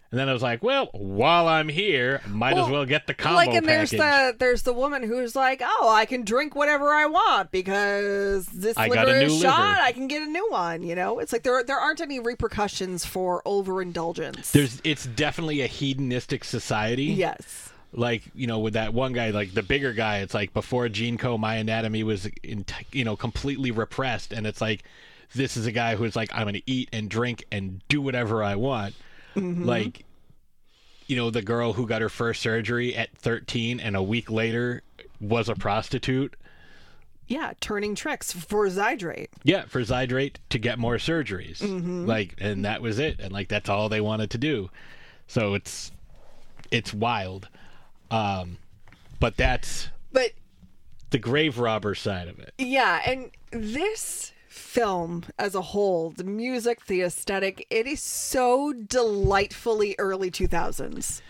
And then I was like, well, while I'm here, might as well get the combo like and package. there's the there's the woman who's like oh i can drink whatever i want because this I liver is shot liver. i can get a new one you know it's like there there aren't any repercussions for overindulgence There's it's definitely a hedonistic society. yes Like you know, with that one guy, like the bigger guy, it's like before GeneCo, my anatomy was, in, you know, completely repressed, and it's like this is a guy who's like, I'm going to eat and drink and do whatever I want. Mm-hmm. Like, you know, the girl who got her first surgery at 13 and a week later was a prostitute. yeah turning tricks for zydrate Yeah, for Zydrate to get more surgeries. Mm-hmm. Like, and that was it. And like, that's all they wanted to do. So it's, it's wild. Um, but that's but the grave robber side of it. Yeah, and this film as a whole, the music, the aesthetic, it is so delightfully early 2000s.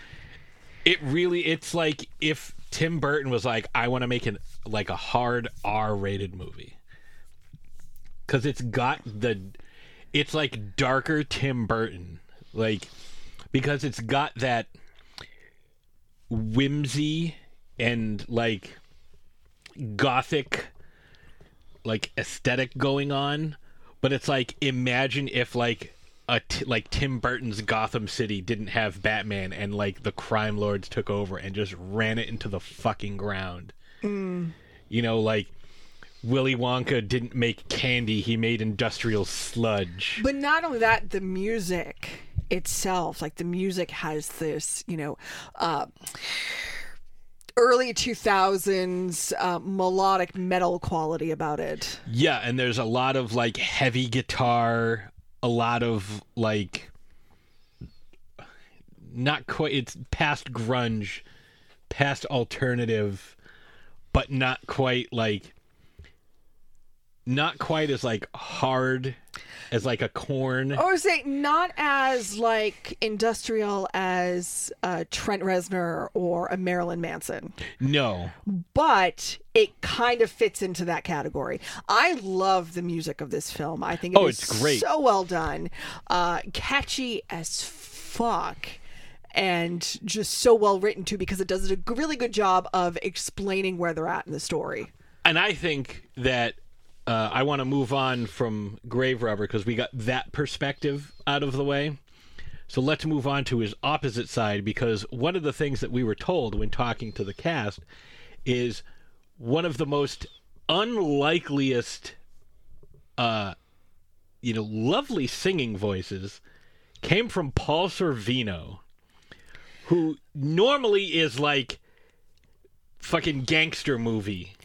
It really, it's like if Tim Burton was like, I want to make an like a hard R-rated movie, because it's got the, it's like darker Tim Burton, like because it's got that whimsy and like gothic like aesthetic going on but it's like imagine if like a t- like Tim Burton's Gotham City didn't have Batman and like the crime lords took over and just ran it into the fucking ground. Mm. You know, like Willy Wonka didn't make candy; he made industrial sludge. But not only that, the music itself, like the music has this, you know, uh, early 2000s uh, melodic metal quality about it. Yeah, and there's a lot of like heavy guitar, a lot of like not quite it's past grunge, past alternative, but not quite like not quite as like hard as like a Korn. I would say not as like industrial as uh, Trent Reznor or a Marilyn Manson. No. but it kind of fits into that category. I love the music of this film. I think it Oh, it's great. so well done, uh, catchy as fuck, and just so well written too because it does a really good job of explaining where they're at in the story. And I think that uh, I want to move on from Grave Robber because we got that perspective out of the way. So let's move on to his opposite side because one of the things that we were told when talking to the cast is one of the most unlikeliest, uh, you know, lovely singing voices came from Paul Sorvino, who normally is like fucking gangster movie.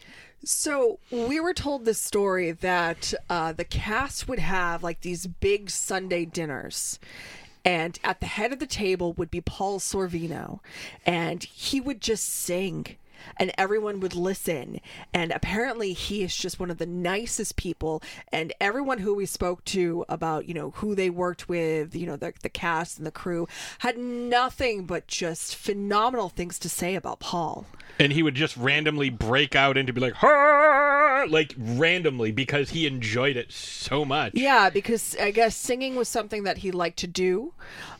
So we were told this story that uh, the cast would have like these big Sunday dinners. And at the head of the table would be Paul Sorvino, and he would just sing, and everyone would listen. And apparently, he is just one of the nicest people. And everyone who we spoke to about, you know, who they worked with, you know, the, the cast and the crew, had nothing but just phenomenal things to say about Paul. And he would just randomly break out into be like like randomly because he enjoyed it so much Yeah, because I guess singing was something that he liked to do,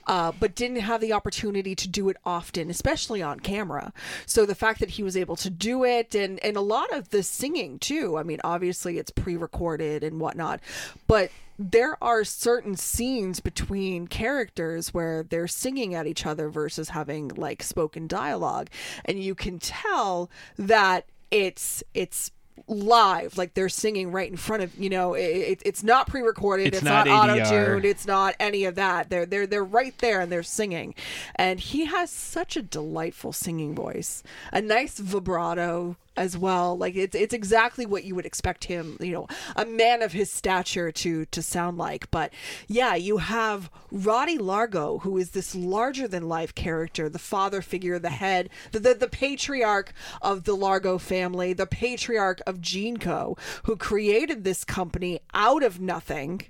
uh, but didn't have the opportunity to do it often, especially on camera. So the fact that he was able to do it, and and a lot of the singing too. I mean, obviously it's pre-recorded and whatnot, but there are certain scenes between characters where they're singing at each other versus having like spoken dialogue, and you can tell that it's it's live like they're singing right in front of you know it, it, it's not pre-recorded It's it's, not not, auto-tuned it's not any of that. They're they're they're right there and they're singing. And he has such a delightful singing voice a nice vibrato as well. Like it's it's exactly what you would expect him you know a man of his stature to to sound like. But yeah you have Rotti Largo who is this larger than life character the father figure the head the the, the patriarch of the Largo family the patriarch of GeneCo who created this company out of nothing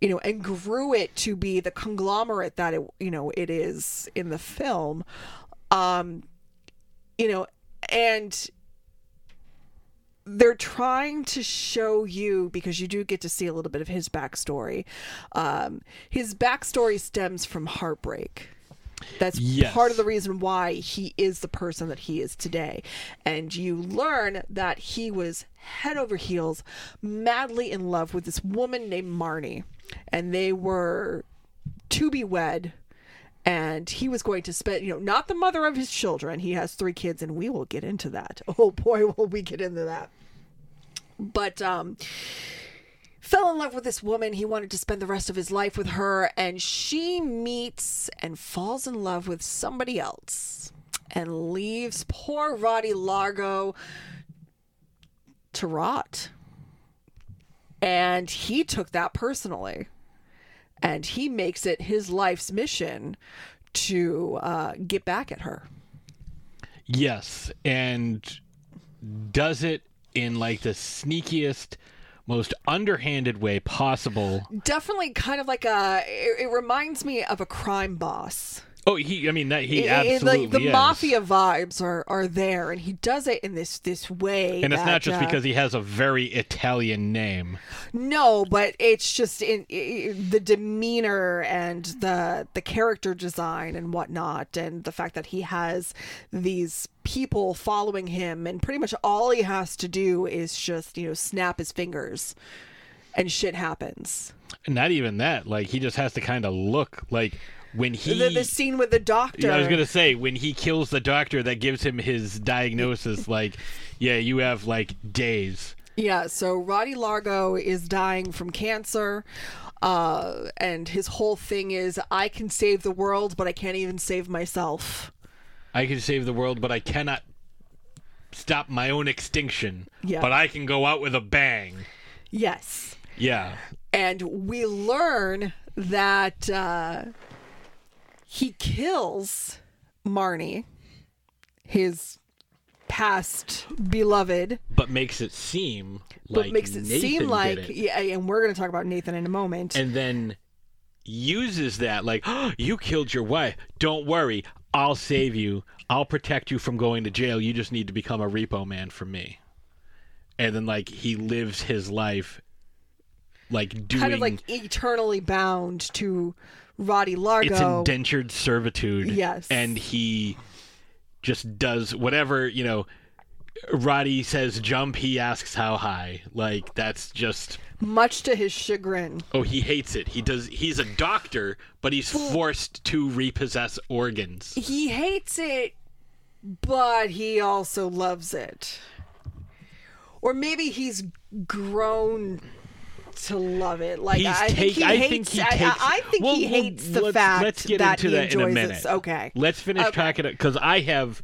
you know and grew it to be the conglomerate that it you know it is in the film. Um you know and they're trying to show you because you do get to see a little bit of his backstory. Um, his backstory stems from heartbreak. That's Yes. part of the reason why he is the person that he is today. And you learn that he was head over heels, madly in love with this woman named Marnie. And they were to be wed. And he was going to spend, you know, not the mother of his children. He has three kids, and we will get into that. Oh boy, will we get into that. But um fell in love with this woman. He wanted to spend the rest of his life with her, and she meets and falls in love with somebody else and leaves poor Rotti Largo to rot. And he took that personally. And he makes it his life's mission to uh, get back at her. Yes, and does it in like the sneakiest, most underhanded way possible. Definitely kind of like a. It, it reminds me of a crime boss. Oh, he. I mean, that he It- it- absolutely like the is. mafia vibes are are there, and he does it in this this way. and it's not just uh, because he has a very Italian name. no, but it's just in, i the demeanor and the the character design and whatnot, and the fact that he has these people following him, and pretty much all he has to do is just you know snap his fingers, and shit happens. Not even that. Like he just has to kind of look like when he. the, the scene with the doctor. Yeah, I was gonna say when he kills the doctor that gives him his diagnosis, like, yeah, you have like days. Yeah, so Rotti Largo is dying from cancer. Uh, and his whole thing is I can save the world, but I can't even save myself. I can save the world, but I cannot stop my own extinction. Yeah. But I can go out with a bang. Yes. Yeah. And we learn that uh, he kills Marnie, his past beloved, But makes it seem like but makes it Nathan seem like it. yeah, and we're going to talk about Nathan in a moment. and then uses that like oh, you killed your wife. Don't worry. I'll save you. I'll protect you from going to jail. You just need to become a repo man for me. And then like he lives his life like doing kind of like eternally bound to Rotti Largo. it's indentured servitude Yes. and he just does whatever you know rotti says jump he asks how high like that's just much to his chagrin. Oh, he hates it. He does. He's a doctor, but he's forced to repossess organs. He hates it, but he also loves it. Or maybe he's grown to love it. Like He's I think take- he I hates. think he I- takes. I, I think Well, he well, hates the let's, fact Let's get that into he that in a enjoys minute. this. Okay. Let's finish Okay. talking because I have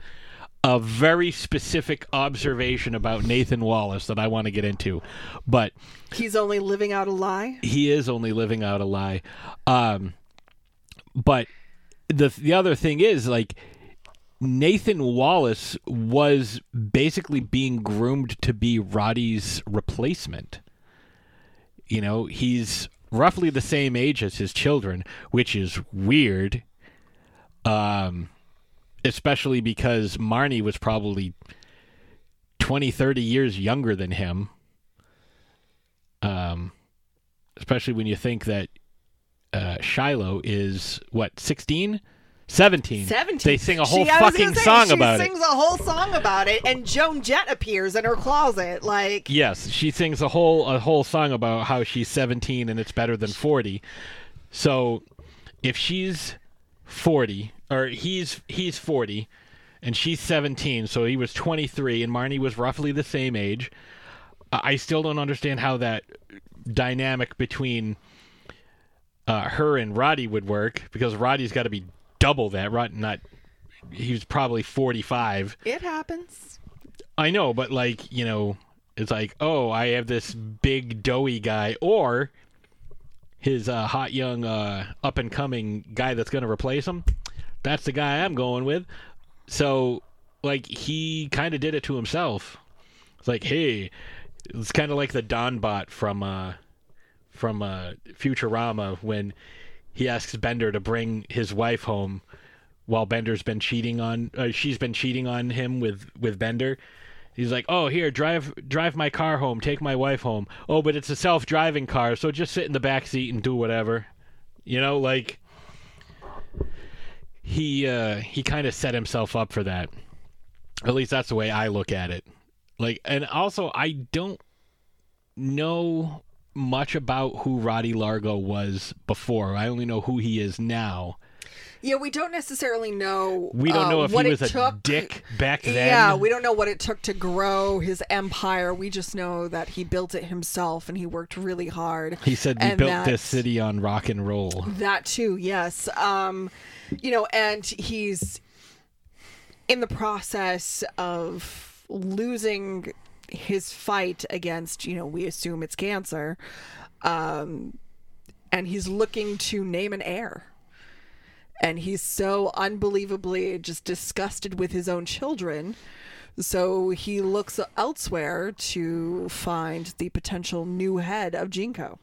a very specific observation about Nathan Wallace that I want to get into, but He's only living out a lie. he is only living out a lie. Um, but the the other thing is like Nathan Wallace was basically being groomed to be Rotti's replacement. You know, he's roughly the same age as his children, which is weird. Um, especially because Marnie was probably 20, 30 years younger than him. Um, especially when you think that uh, Shiloh is what 16, 17. Seventeen. They sing a whole She- fucking say, song she about it. sings a whole song about it, and Joan Jett appears in her closet. Like Yes, she sings a whole a whole song about how she's 17 and it's better than 40. So, if she's 40 or he's he's 40 and she's 17, so he was 23 and Marnie was roughly the same age. I I still don't understand how that dynamic between uh, her and Rotti would work because Rotti's got to be double that. Rod not he was probably 45. it happens. I know, but like, you know, it's like, oh, I have this big doughy guy or his uh, hot young uh, up and coming guy that's going to replace him. That's the guy I'm going with. So, like, he kind of did it to himself. It's like, hey, it's kind of like the Donbot from uh, from uh, Futurama when he asks Bender to bring his wife home while Bender's been cheating on uh, she's been cheating on him with with Bender He's like, "Oh, here, drive drive my car home, take my wife home. Oh, but it's a self-driving car, so just sit in the back seat and do whatever." You know, like he uh he kind of set himself up for that. At least that's the way I look at it. Like and also I don't know much about who Rotti Largo was before. I only know who he is now. Yeah, we don't necessarily know. We don't uh, know if what he was a took. dick back then. Yeah, we don't know what it took to grow his empire. We just know that he built it himself and he worked really hard. He said we built that- this city on rock and roll. That too, yes. Um, you know, and he's in the process of losing his fight against, you know, we assume it's cancer. Um, and he's looking to name an heir. And he's so unbelievably just disgusted with his own children. So he looks elsewhere to find the potential new head of GeneCo.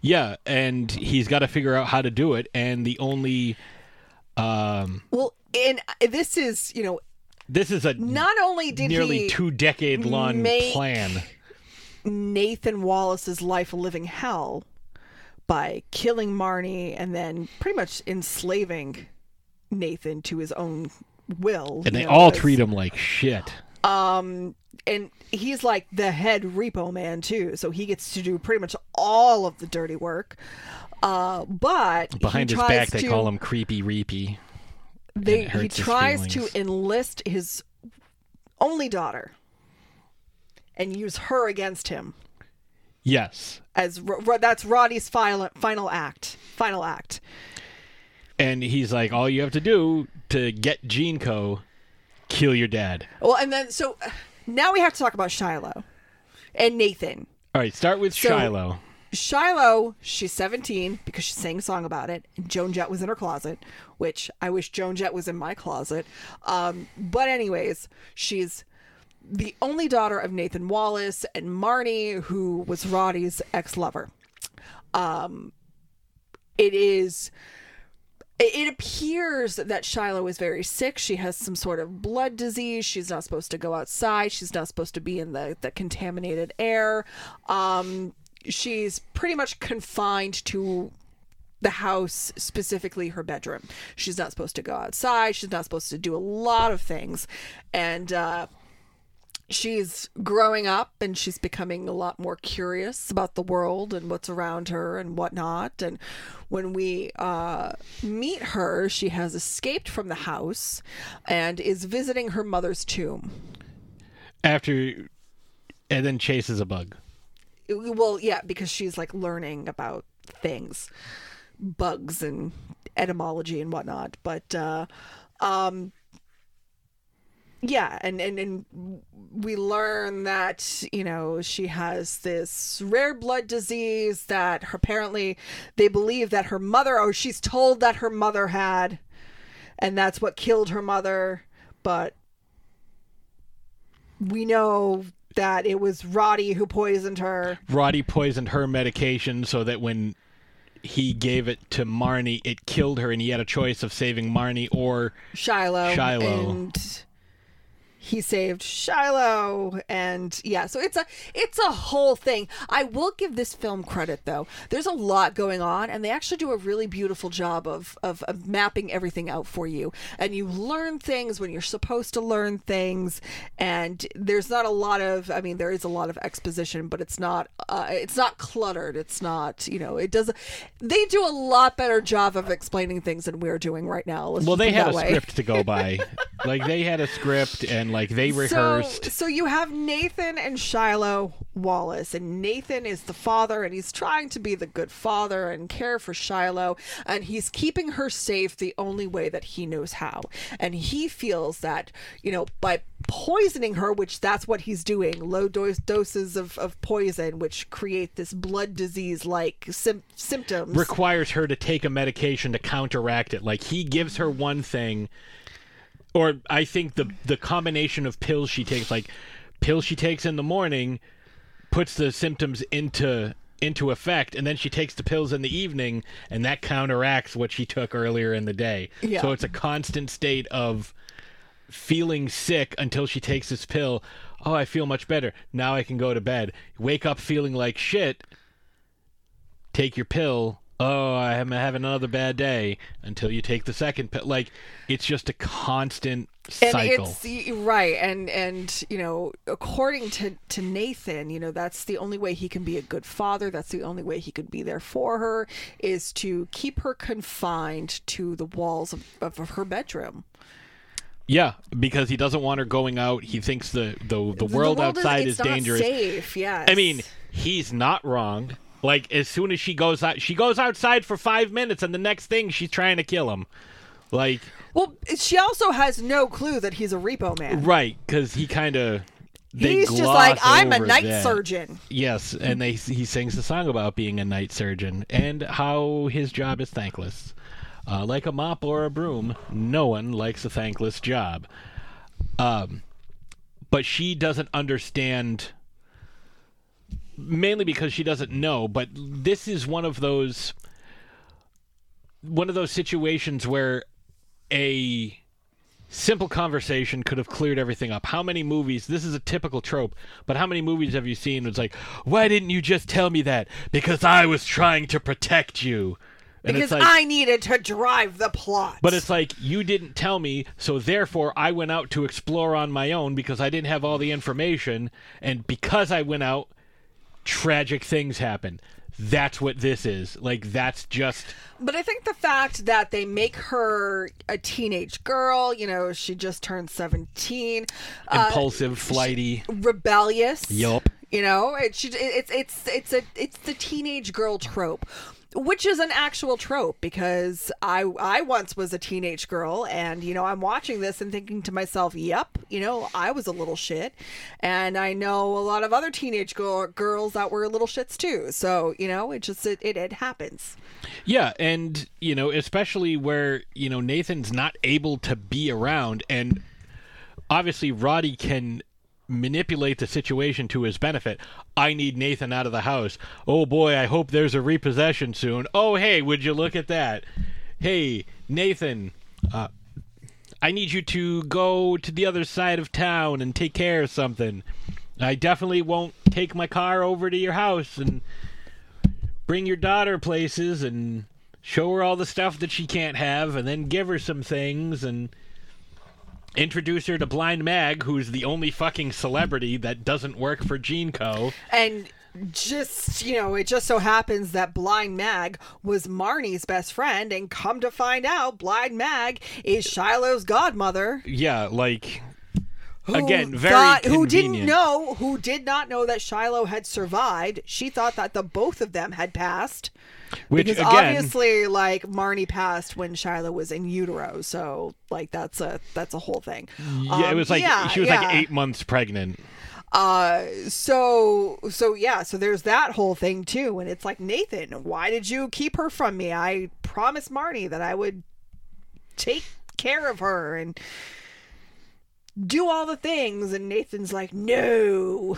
Yeah, and he's got to figure out how to do it. And the only, um, Well, and this is, you know, this is a not only did nearly two decade long plan. Nathan Wallace's life a living hell by killing Marnie and then pretty much enslaving Nathan to his own will. And they know, all treat him like shit. Um, and he's like the head repo man too, so he gets to do pretty much all of the dirty work. Uh, but Behind his back, they to- call him Creepy Reepy. They, he tries to enlist his only daughter and use her against him Yes. as that's Rotti's final final act. Final act. And he's like, all you have to do to get GeneCo, kill your dad. Well, and then so now we have to talk about Shiloh and Nathan. All right, start with So- Shiloh. Shiloh, she's 17 because she sang a song about it. And Joan Jett was in her closet, which I wish Joan Jett was in my closet. Um, but, anyways, she's the only daughter of Nathan Wallace and Marnie, who was Rotti's ex lover. Um, it is. It appears that Shiloh is very sick. She has some sort of blood disease. She's not supposed to go outside. She's not supposed to be in the, the contaminated air. Um, she's pretty much confined to the house, specifically her bedroom. She's not supposed to go outside. She's not supposed to do a lot of things. And uh, she's growing up and she's becoming a lot more curious about the world and what's around her and whatnot. And when we uh, meet her, she has escaped from the house and is visiting her mother's tomb. After, and then chases a bug. Well, yeah, because she's like learning about things, bugs and etymology and whatnot. But uh, um, yeah, and, and and we learn that you know she has this rare blood disease that apparently they believe that her mother, or she's told that her mother had, and that's what killed her mother. But we know that it was Rotti who poisoned her. Rotti poisoned her medication so that when he gave it to Marnie, it killed her, and he had a choice of saving Marnie or Shiloh. Shiloh. And he saved Shiloh and yeah, so it's a it's a whole thing. I will give this film credit though. There's a lot going on and they actually do a really beautiful job of of, of mapping everything out for you. And you learn things when you're supposed to learn things and there's not a lot of I mean there is a lot of exposition but it's not uh, it's not cluttered. It's not, you know, it does they do a lot better job of explaining things than we're doing right now. Let's well, they had a way. script to go by. like they had a script, and like they rehearsed. So, so you have Nathan and Shiloh Wallace, and Nathan is the father, and he's trying to be the good father and care for Shiloh, and he's keeping her safe the only way that he knows how. And he feels that, you know, by poisoning her, which that's what he's doing, low dose doses of, of poison, which create this blood disease like sim- symptoms. requires her to take a medication to counteract it. Like he gives her one thing, or I think the the combination of pills she takes, like pills she takes in the morning, puts the symptoms into into effect, and then she takes the pills in the evening, and that counteracts what she took earlier in the day. Yeah. So it's a constant state of feeling sick until she takes this pill. Oh, I feel much better. Now I can go to bed. Wake up feeling like shit. Take your pill. Oh, I'm having another bad day until you take the second pill. Like it's just a constant and cycle. it's right and and you know according to to nathan you know that's the only way he can be a good father that's the only way he could be there for her is to keep her confined to the walls of, of, her bedroom Yeah, because he doesn't want her going out. He thinks the the, the, world, outside it's is not dangerous. safe yes I mean, he's not wrong. Like as soon as she goes out, she goes outside for five minutes, and the next thing she's trying to kill him. Like well she also has no clue that he's a repo man right, because he kind of. he's just like i'm a night surgeon Yes, and they he sings a song about being a night surgeon and how his job is thankless. Uh, like a mop or a broom, no one likes a thankless job. Um, but she doesn't understand, mainly because she doesn't know. But this is one of those one of those situations where a simple conversation could have cleared everything up. How many movies? This is a typical trope, but how many movies have you seen? It's like, why didn't you just tell me that? Because I was trying to protect you. And because like, i needed to drive the plot but it's like you didn't tell me, so therefore I went out to explore on my own because I didn't have all the information, and because I went out, tragic things happen. That's what this is. Like that's just But I think the fact that they make her a teenage girl, you know, she just turned 17, uh, impulsive, flighty. rebellious. Yup. You know, it should, it's it's it's a it's the teenage girl trope. Which is an actual trope because I I once was a teenage girl and you know I'm watching this and thinking to myself, "Yep, you know I was a little shit," and I know a lot of other teenage girl, girls that were little shits too. So you know it just it, it, it happens. Yeah, and you know, especially where you know Nathan's not able to be around, and obviously Rotti can manipulate the situation to his benefit. I need Nathan out of the house. Oh boy, I hope there's a repossession soon. Oh hey, would you look at that? Hey, Nathan, uh, I need you to go to the other side of town and take care of something. I definitely won't take my car over to your house and bring your daughter places and show her all the stuff that she can't have and then give her some things and introduce her to Blind Mag, who's the only fucking celebrity that doesn't work for GeneCo. And just, you know, it just so happens that Blind Mag was Marni's best friend, and come to find out, Blind Mag is Shiloh's godmother. Yeah, like who again, very thought- who didn't know, who did not know that Shiloh had survived. She thought that the both of them had passed. Which because again, obviously, like Marni passed when Shiloh was in utero, so like that's a that's a whole thing. yeah, it Um, was like yeah, she was yeah. like eight months pregnant. Uh, so so yeah, so there's that whole thing too, and it's like Nathan, why did you keep her from me? I promised Marni that I would take care of her and do all the things, and Nathan's like, no,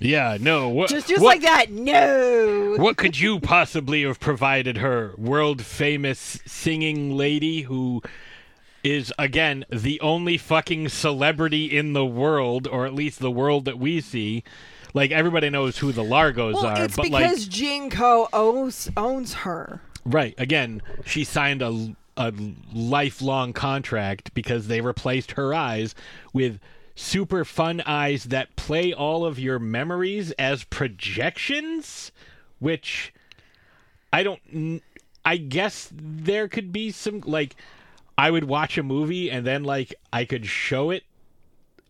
Yeah, no, what, just just what, like that, no. what could you possibly have provided her? World famous singing lady who is again the only fucking celebrity in the world, or at least the world that we see. Like everybody knows who the Largos Well, are, it's but because like GeneCo owns owns her. right again, she signed a a lifelong contract because they replaced her eyes with super fun eyes that play all of your memories as projections, which I don't. I guess there could be some like I would watch a movie and then like I could show it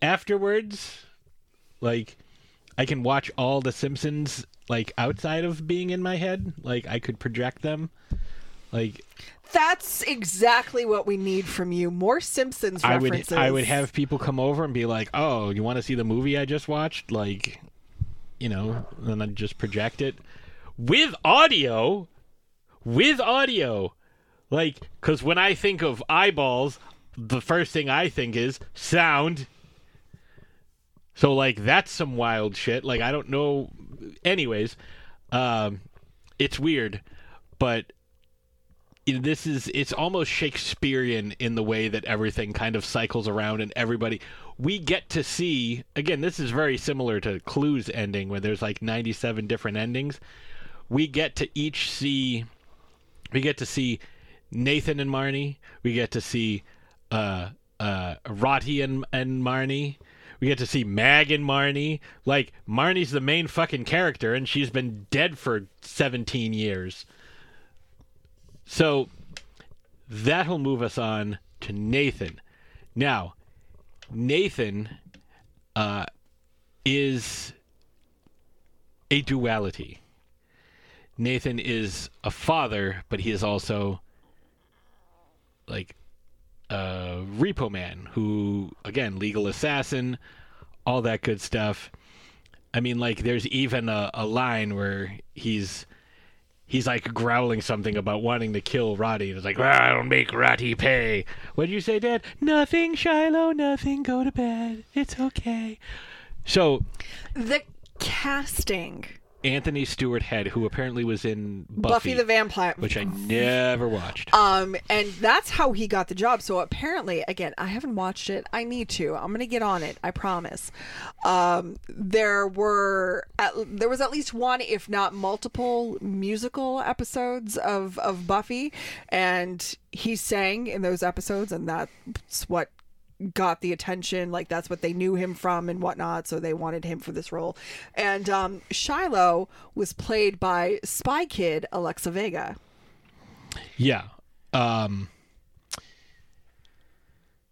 afterwards. Like I can watch all the Simpsons like outside of being in my head. Like I could project them. Like That's exactly what we need from you. More Simpsons I references. would I would have people come over and be like, "Oh, you want to see the movie I just watched?" Like, you know, and I'd just project it with audio, with audio. Like, because when I think of eyeballs, the first thing I think is sound. So like that's some wild shit. Like I don't know. Anyways, um, it's weird, but this is it's almost Shakespearean in the way that everything kind of cycles around and everybody we get to see again this is very similar to Clue's ending where there's like 97 different endings. We get to each see we get to see Nathan and Marni, we get to see uh uh Rotti and and Marni. We get to see Mag and Marni. Like Marni's the main fucking character and she's been dead for 17 years. So that'll move us on to Nathan. Now, Nathan uh, is a duality. Nathan is a father, but he is also like a repo man who, again, legal assassin, all that good stuff. I mean, like, there's even a, a line where he's he's like growling something about wanting to kill Rotti. And it's like, I'll make Rotti pay. What did you say, Dad? Nothing, Shiloh, nothing. Go to bed. It's okay. So, The casting Anthony Stewart Head, who apparently was in Buffy, Buffy, the Vampire which I never watched. Um, and that's how he got the job. So apparently, again, I haven't watched it. I need to. I'm gonna get on it. I promise. Um, there were at, there was at least one, if not multiple, musical episodes of of Buffy, and he sang in those episodes, and that's what got the attention like that's what they knew him from and whatnot so they wanted him for this role and um shiloh was played by spy kid alexa vega Yeah. Um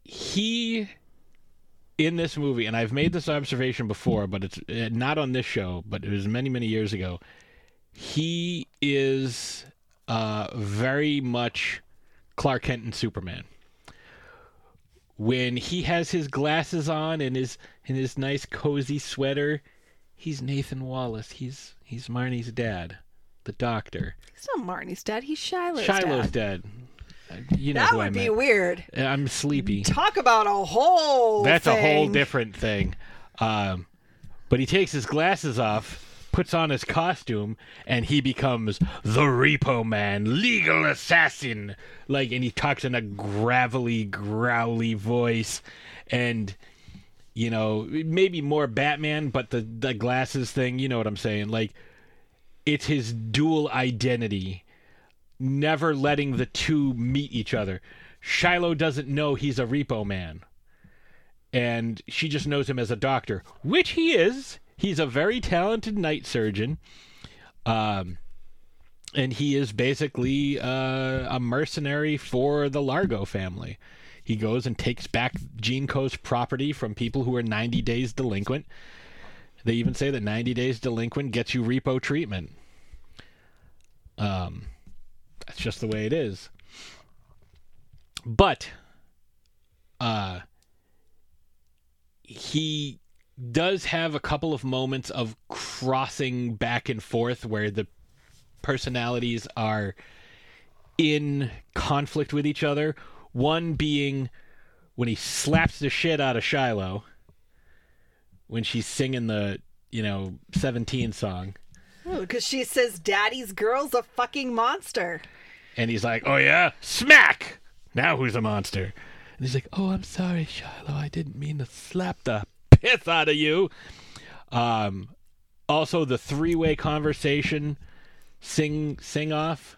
he in this movie and I've made this observation before but it's uh, not on this show but it was many many years ago. He is uh very much Clark Kent and Superman. When he has his glasses on and his in his nice cozy sweater, he's Nathan Wallace. He's he's Marni's dad, the doctor. He's not Marni's dad. He's Shiloh's, Shiloh's dad. dead. Uh, You know That who I would be weird. Uh, I'm sleepy. Talk about a whole. That's a whole different thing. Um, but he takes his glasses off, puts on his costume, and he becomes the Repo Man, legal assassin. Like, and he talks in a gravelly, growly voice, and you know, maybe more Batman, but the the glasses thing, you know what I'm saying? Like, it's his dual identity never letting the two meet each other. Shiloh doesn't know he's a repo man. And she just knows him as a doctor, which he is. He's a very talented night surgeon. Um, and he is basically uh, a mercenary for the Largo family. He goes and takes back GeneCo's property from people who are 90 days delinquent. They even say that 90 days delinquent gets you repo treatment. Um, that's just the way it is. But uh he does have a couple of moments of crossing back and forth where the personalities are in conflict with each other. One being when he slaps the shit out of Shiloh when she's singing the, you know, 17 song. Because she says, "Daddy's girl's a fucking monster." And he's like, "Oh yeah, smack! Now who's a monster?" And he's like, "Oh, I'm sorry, Shiloh. I didn't mean to slap the piss out of you." Um, also the three-way conversation, sing sing off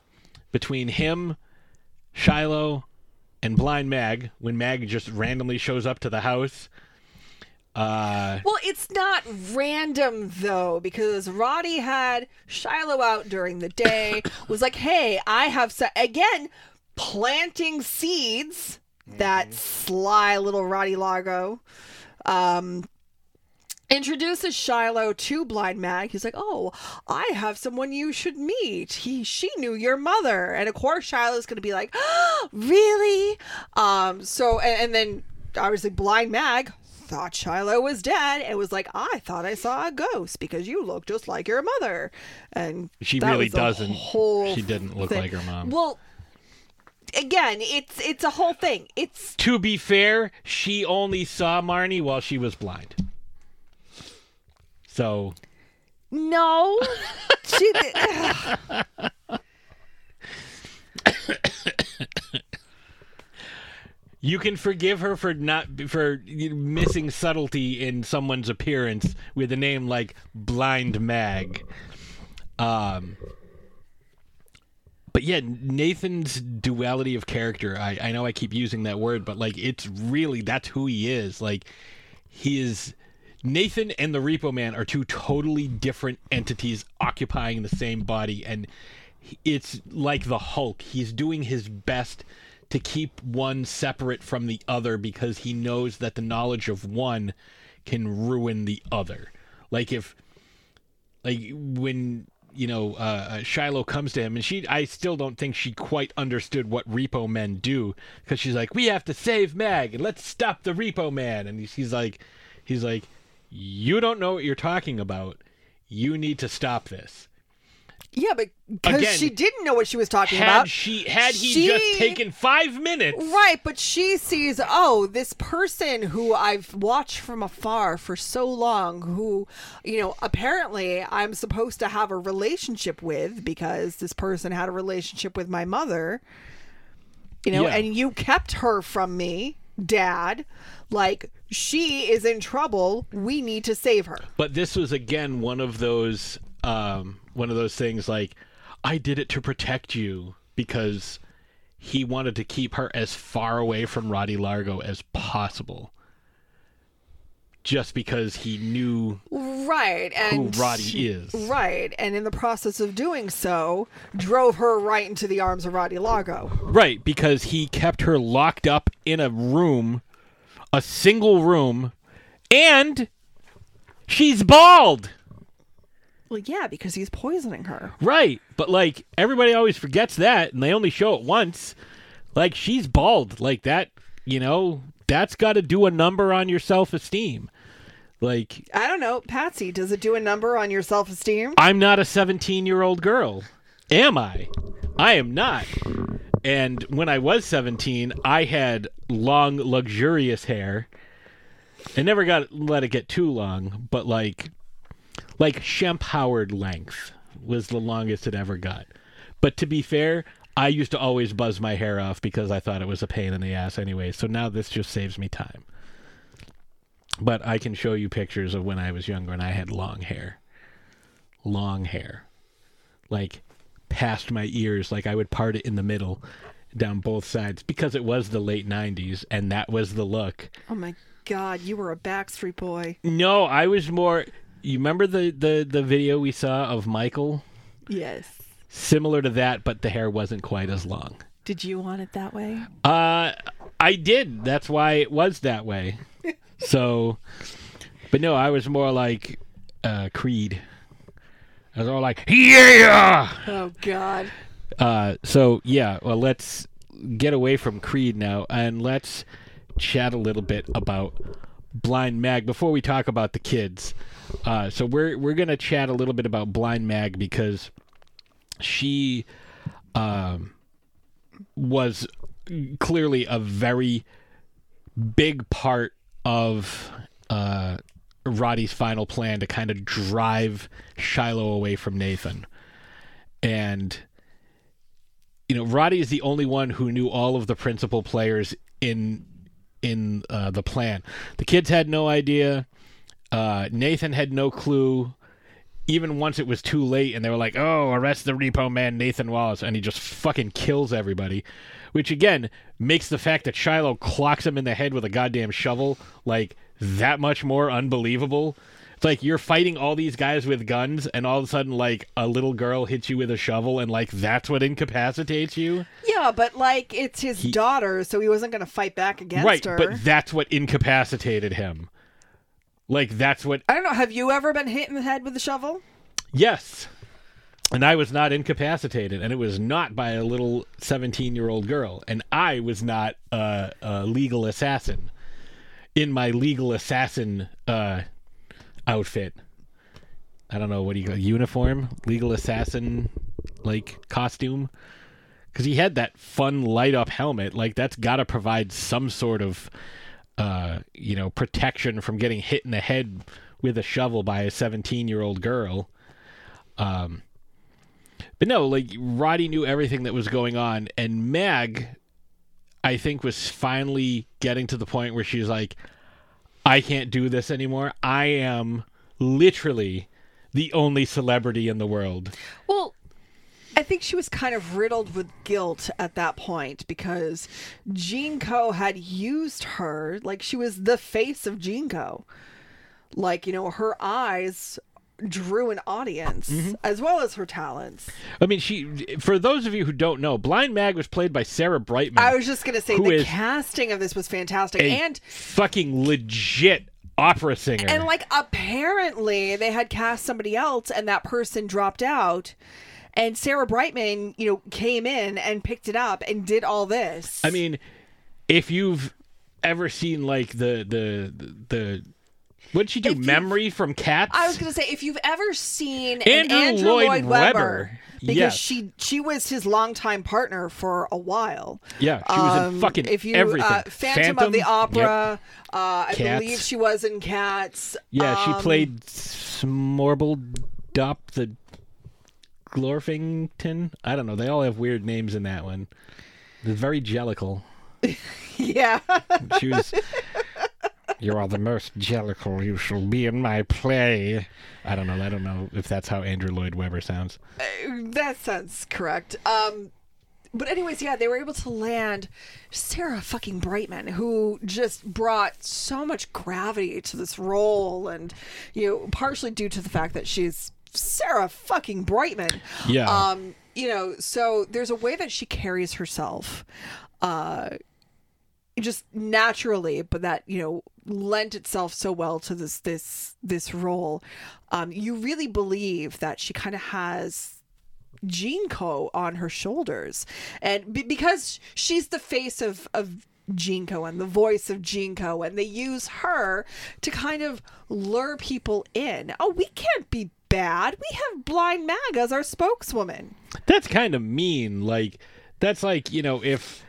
between him, Shiloh, and Blind Mag when Mag just randomly shows up to the house. Uh, Well, it's not random though, because Rotti had Shiloh out during the day. was like, "Hey, I have so again planting seeds." That sly little Rotti Largo. Um, introduces Shiloh to Blind Mag. He's like, "Oh, I have someone you should meet. He she knew your mother." And of course Shiloh's going to be like, oh, "Really?" Um so and, and then obviously Blind Mag thought Shiloh was dead and was like, "I thought I saw a ghost because you look just like your mother." And She really doesn't. whole She didn't look thing. like her mom. Well, again, it's it's a whole thing. It's to be fair, she only saw Marni while she was blind. So no. she, You can forgive her for not for missing subtlety in someone's appearance with a name like Blind Mag. Um, but yeah, Nathan's duality of character. I, I know I keep using that word, but like it's really that's who he is. Like he is Nathan and the Repo Man are two totally different entities occupying the same body, and it's like the Hulk. He's doing his best to keep one separate from the other because he knows that the knowledge of one can ruin the other. Like if, like when you know uh, uh, Shiloh comes to him, and she, I still don't think she quite understood what Repo Men do because she's like, we have to save Mag and let's stop the Repo Man, and he's, he's like, he's like, you don't know what you're talking about. You need to stop this. Yeah, but because Again, she didn't know what she was talking Had about. she had he She- just taken five minutes, Right, but she sees, oh, this person who I've watched from afar for so long, who, you know, apparently I'm supposed to have a relationship with because this person had a relationship with my mother, you know, Yeah. and you kept her from me, dad. Like, she is in trouble. We need to save her. But this was again one of those um, one of those things like I did it to protect you because he wanted to keep her as far away from Rotti Largo as possible. Just because he knew Right, and Rotti is. Right, and in the process of doing so, drove her right into the arms of Rotti Largo. right because he kept her locked up in a room, a single room, and she's bald. Well, yeah, because he's poisoning her. Right. But like everybody always forgets that and they only show it once. Like she's bald. Like that, you know, that's got to do a number on your self-esteem. Like I don't know, Patsy. Does it do a number on your self-esteem? I'm not a 17-year-old girl. Am I? I am not. And when I was 17, I had long luxurious hair. I never got let it get too long, but like like Shemp Howard length was the longest it ever got. But to be fair, I used to always buzz my hair off because I thought it was a pain in the ass anyway. So now this just saves me time. But I can show you pictures of when I was younger and I had long hair. Long hair. Like past my ears, like I would part it in the middle down both sides because it was the late 90s and that was the look. Oh my God, you were a Backstreet Boy. No, I was more. You remember the the the video we saw of Michael? Yes. Similar to that, but the hair wasn't quite as long. Did you want it that way? Uh, I did. That's why it was that way. so, but no, I was more like uh, Creed. I was all like, yeah. Oh God. Uh, so yeah, well, let's get away from Creed now and let's chat a little bit about Blind Mag before we talk about the kids. Uh, so we're we're gonna chat a little bit about Blind Mag because she um, was clearly a very big part of uh, Rotti's final plan to kind of drive Shiloh away from Nathan. And you know, Rotti is the only one who knew all of the principal players in in uh, the plan. The kids had no idea. Uh, Nathan had no clue. Even once it was too late, and they were like, "Oh, arrest the repo man, Nathan Wallace," and he just fucking kills everybody. Which again makes the fact that Shiloh clocks him in the head with a goddamn shovel like that much more unbelievable. It's like you're fighting all these guys with guns, and all of a sudden, like a little girl hits you with a shovel, and like that's what incapacitates you. Yeah, but like it's his daughter, so he wasn't going to fight back against right, her. but that's what incapacitated him. Like that's what. I don't know. Have you ever been hit in the head with a shovel? Yes. And I was not incapacitated, and it was not by a little 17 year old girl. And I was not uh, a legal assassin in my legal assassin uh, outfit. I don't know, what do you call uniform? Legal assassin, like, costume? Because he had that fun light up helmet. Like, that's got to provide some sort of, uh, you know, protection from getting hit in the head with a shovel by a 17 year old girl. Um, but no, like Rotti knew everything that was going on, and Meg, I think was finally getting to the point where she's like, I can't do this anymore. I am literally the only celebrity in the world. Well, I think she was kind of riddled with guilt at that point because GeneCo had used her like she was the face of GeneCo. Like, you know, her eyes drew an audience Mm-hmm. as well as her talents. I mean, she. For those of you who don't know, Blind Mag was played by Sarah Brightman. I was just going to say the casting of this was fantastic and fucking legit opera singer. and like apparently they had cast somebody else and that person dropped out and Sarah Brightman, you know, came in and picked it up and did all this. I mean, if you've ever seen like the the the, the what did she do? If you- Memory from Cats. I was going to say if you've ever seen Andrew an Andrew Lloyd Lloyd, Webber. Webber, because Yes. she she was his longtime partner for a while. Yeah, she was in Um, fucking if you, everything. Uh, Phantom, Phantom, of the yep. Opera. Uh, I Cats. believe she was in Cats. Yeah, she Um, played Smorble Dop the Glorfington. I don't know. They all have weird names in that one. They're very jellicle. Yeah. She was. you are the most jellicle. You shall be in my play. I don't know. I don't know if that's how Andrew Lloyd Webber sounds. that sounds correct. Um, but anyways, yeah, they were able to land Sarah fucking Brightman, who just brought so much gravity to this role, and you know, partially due to the fact that she's Sarah fucking Brightman. Yeah. Um, you know, so there's a way that she carries herself, uh, just naturally, but that you know lent itself so well to this this this role. Um, you really believe that she kind of has GeneCo on her shoulders, and be- because she's the face of of GeneCo and the voice of GeneCo, and they use her to kind of lure people in. Oh, we can't be bad. We have Blind Mag as our spokeswoman. That's kind of mean. Like, that's like, you know, if,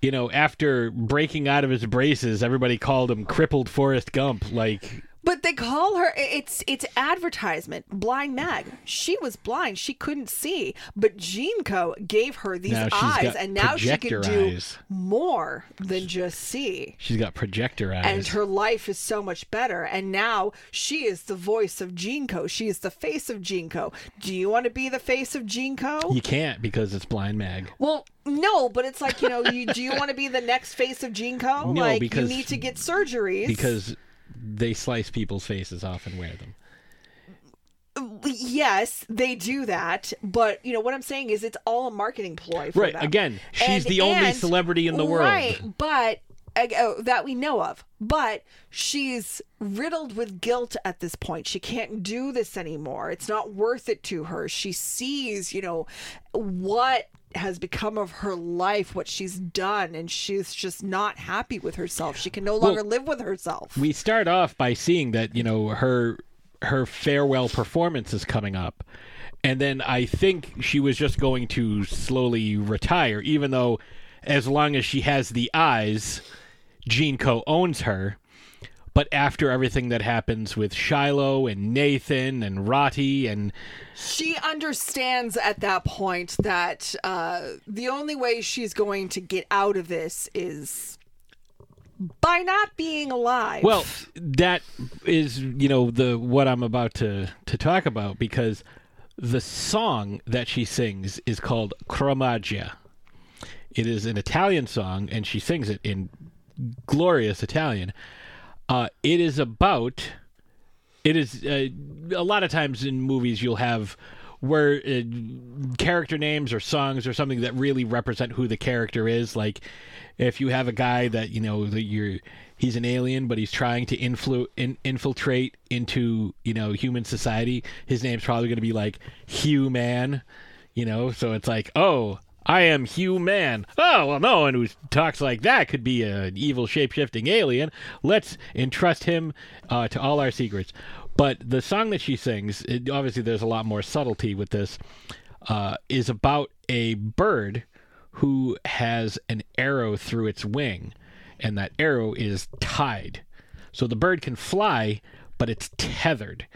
you know, after breaking out of his braces, everybody called him crippled Forrest Gump. Like, But they call her it's it's advertisement. Blind Mag. She was blind. She couldn't see. But GeneCo gave her these Now eyes and now she can do eyes. more than just see. she's got projector eyes. And her life is so much better. And now she is the voice of GeneCo. She is the face of GeneCo. Do you want to be the face of GeneCo? you can't because it's Blind Mag. Well, no, but it's like, you know, you do you want to be the next face of GeneCo? No, like because- you need to get surgeries. Because they slice people's faces off and wear them. yes, they do that, but you know what I'm saying is it's all a marketing ploy. For Right, them. again, she's And- the only and- celebrity in the world. right? But uh, that we know of, but she's riddled with guilt at this point. She can't do this anymore. It's not worth it to her. She sees, you know, what has become of her life, what she's done, and she's just not happy with herself. She can no longer live with herself. We start off by seeing that, you know, her her farewell performance is coming up. And then I think she was just going to slowly retire, even though as long as she has the eyes, GeneCo owns her. But after everything that happens with Shiloh and Nathan and Rotti and She understands at that point that uh, the only way she's going to get out of this is by not being alive. Well, that is, you know, the what I'm about to to talk about because the song that she sings is called Chromaggia. It is an Italian song, and she sings it in glorious Italian. Uh, it is about. It is uh, a lot of times in movies you'll have where uh, character names or songs or something that really represent who the character is. Like if you have a guy that you know that you're he's an alien but he's trying to influ- in, infiltrate into you know human society his name's probably going to be like hugh man you know so it's like oh i am hugh man oh well no one who talks like that could be an evil shape-shifting alien let's entrust him uh, to all our secrets but the song that she sings it, obviously there's a lot more subtlety with this uh, is about a bird who has an arrow through its wing, and that arrow is tied. So the bird can fly, but it's tethered.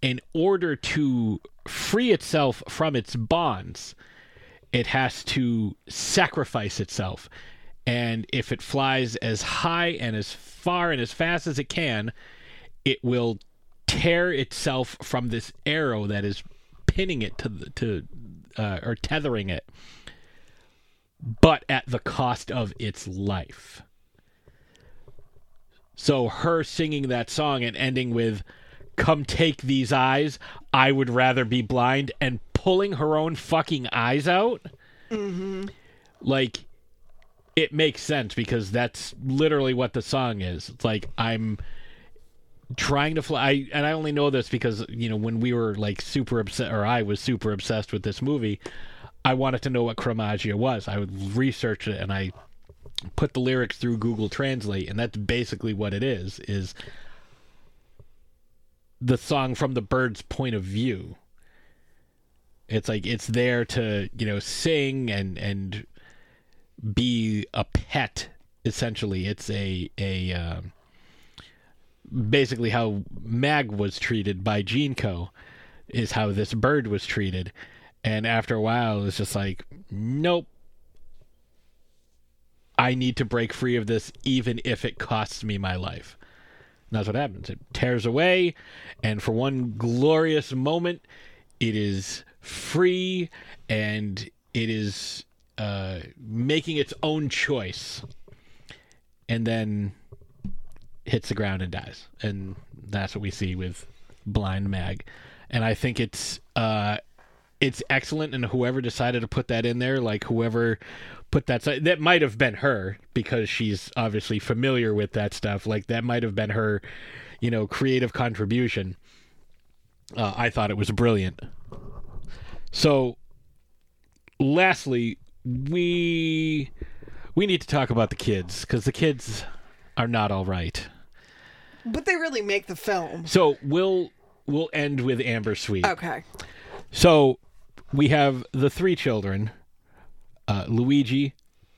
In order to free itself from its bonds, it has to sacrifice itself and if it flies as high and as far and as fast as it can, it will tear itself from this arrow that is pinning it to the, to uh, or tethering it, but at the cost of its life. So her singing that song and ending with "Come take these eyes, I would rather be blind," and pulling her own fucking eyes out, mm-hmm. like it makes sense because that's literally what the song is. It's like I'm trying to fly I, and i only know this because you know when we were like super obsessed or i was super obsessed with this movie i wanted to know what Chromaggia was. I would research it and i put the lyrics through google translate and that's basically what it is is the song from the bird's point of view it's like it's there to you know sing and and be a pet essentially it's a a um basically how Mag was treated by GeneCo is how this bird was treated. And after a while, it's just like, nope. I need to break free of this, even if it costs me my life. And that's what happens. It tears away, and for one glorious moment, it is free and it is uh, making its own choice. And then hits the ground and dies. And that's what we see with Blind Mag. And I think it's uh it's excellent and whoever decided to put that in there, like whoever put that that might have been her because she's obviously familiar with that stuff. Like that might have been her, you know, creative contribution. Uh, I thought it was brilliant. So lastly, we we need to talk about the kids because the kids are not all right. But they really make the film. So we'll we'll end with Amber Sweet. Okay. So we have the three children, uh, Luigi,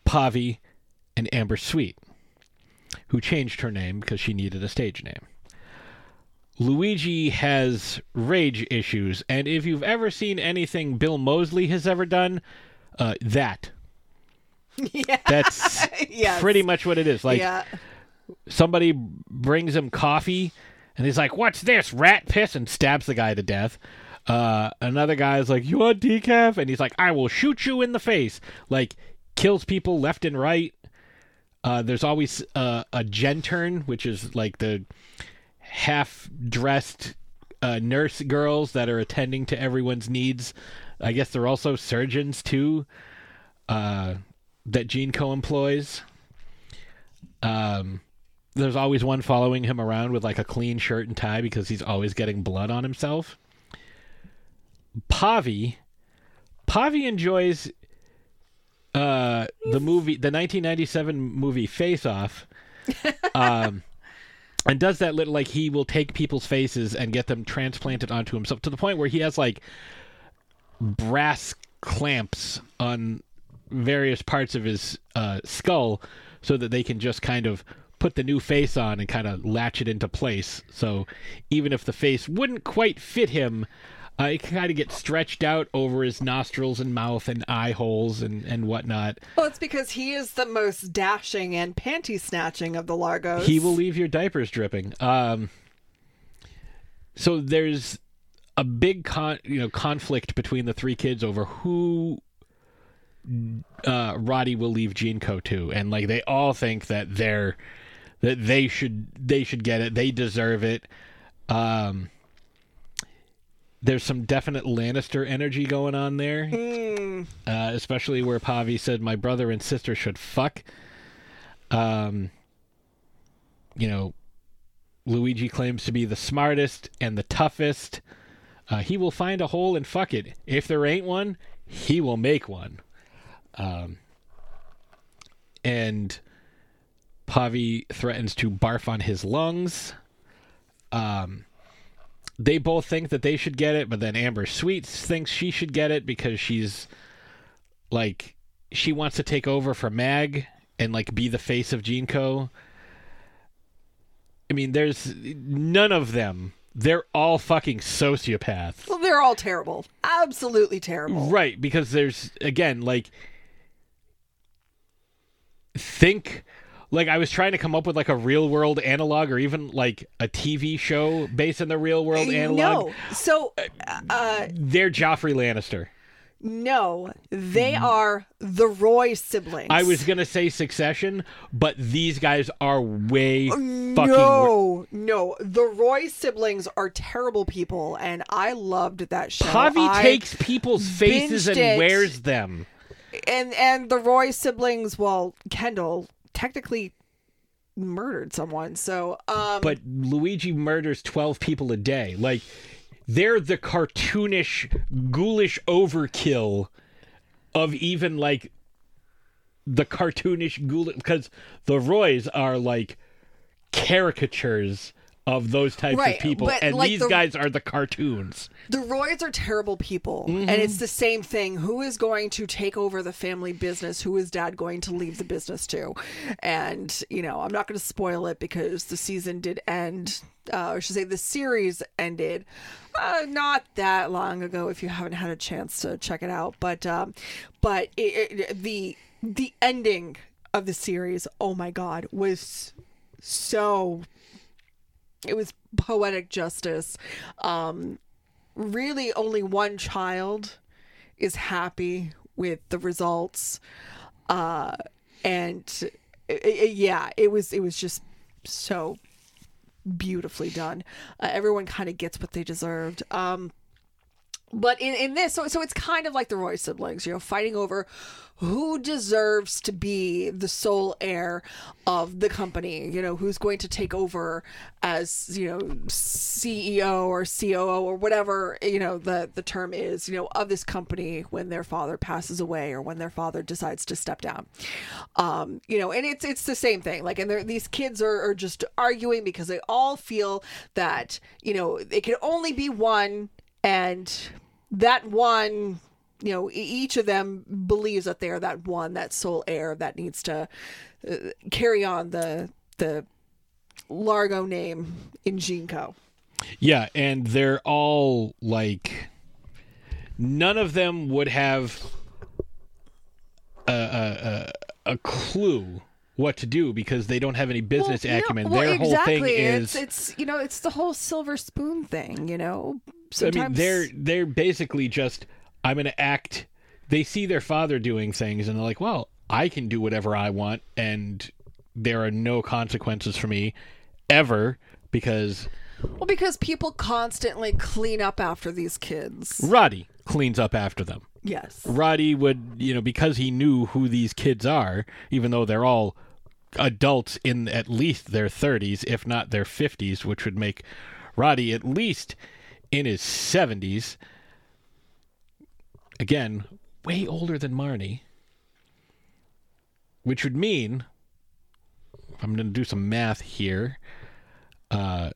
Pavi, and Amber Sweet, who changed her name because she needed a stage name. Luigi has rage issues, and if you've ever seen anything Bill Moseley has ever done, uh, that Yeah. that's Yes. pretty much what it is. Like yeah. somebody brings him coffee and he's like, What's this? Rat piss and stabs the guy to death. Uh, another guy's like, You want decaf? And he's like, I will shoot you in the face. Like, kills people left and right. Uh, there's always uh, a gentern, which is like the half dressed uh, nurse girls that are attending to everyone's needs. I guess they're also surgeons too, uh, that GeneCo employs. Um, there's always one following him around with like a clean shirt and tie because he's always getting blood on himself. Pavi, Pavi enjoys uh, the movie, the 1997 movie Face Off, um, and does that little like he will take people's faces and get them transplanted onto himself to the point where he has like brass clamps on various parts of his uh, skull so that they can just kind of put the new face on and kind of latch it into place. So even if the face wouldn't quite fit him, uh, it kind of get stretched out over his nostrils and mouth and eye holes and, and whatnot. Well, it's because he is the most dashing and panty snatching of the Largos. He will leave your diapers dripping. Um, so there's a big con- you know conflict between the three kids over who uh, Rotti will leave Co to, and like they all think that they're that they should they should get it, they deserve it. Um, there's some definite Lannister energy going on there, uh, especially where Pavi said, "My brother and sister should fuck." Um, you know, Luigi claims to be the smartest and the toughest. Uh, he will find a hole and fuck it. If there ain't one, he will make one. Um, and Pavi threatens to barf on his lungs. Um, they both think that they should get it, but then Amber Sweets thinks she should get it because she's like she wants to take over for Mag and like be the face of GeneCo. I mean, there's none of them. They're all fucking sociopaths. Well, they're all terrible. Absolutely terrible. Right, because there's again like think like I was trying to come up with like a real world analog or even like a TV show based in the real world analog. No. So, uh, They're Joffrey Lannister. no, they are the Roy siblings. I was gonna say Succession, but these guys are way fucking. No, no. The Roy siblings are terrible people, and I loved that show. Pavi I- takes people's faces and it. wears them. and and the Roy siblings. Well, Kendall technically murdered someone, so um, But Luigi murders twelve people a day. Like they're the cartoonish, ghoulish overkill of even like the cartoonish ghoulish because the Roys are like caricatures of those types Right, of people, and like, these the- guys are the cartoons. The Roys are terrible people, Mm-hmm. and it's the same thing. Who is going to take over the family business? Who is dad going to leave the business to? And, you know, I'm not going to spoil it because the season did end, uh, or I should say the series ended uh, not that long ago if you haven't had a chance to check it out. But, um, but it, it, the, the ending of the series, oh my God, was so it was poetic justice. Um really only one child is happy with the results. Uh and i- i- yeah it was it was just so beautifully done. Uh, everyone kind of gets what they deserved. Um but in, in this so, so it's kind of like the roy siblings you know fighting over who deserves to be the sole heir of the company you know who's going to take over as you know ceo or coo or whatever you know the the term is you know of this company when their father passes away or when their father decides to step down. Um you know and it's it's the same thing. Like and these kids are, are just arguing because they all feel that you know it can only be one and that one you know each of them believes that they're that one that sole heir that needs to uh, carry on the the largo name in GeneCo. Yeah, and they're all like none of them would have a a, a, a clue what to do because they don't have any business Well, no, acumen. well, Their whole exactly. thing is it's, it's you know it's the whole silver spoon thing. You know, I mean they're they're basically just I'm going to act they see their father doing things and they're like, "Well, I can do whatever I want and there are no consequences for me ever because well because people constantly clean up after these kids. Rotti cleans up after them." Yes. Rotti would, you know, because he knew who these kids are, even though they're all adults in at least their 30s, if not their 50s, which would make Rotti at least in his 70s. Again, way older than Marni. Which would mean, if I'm going to do some math here. Uh,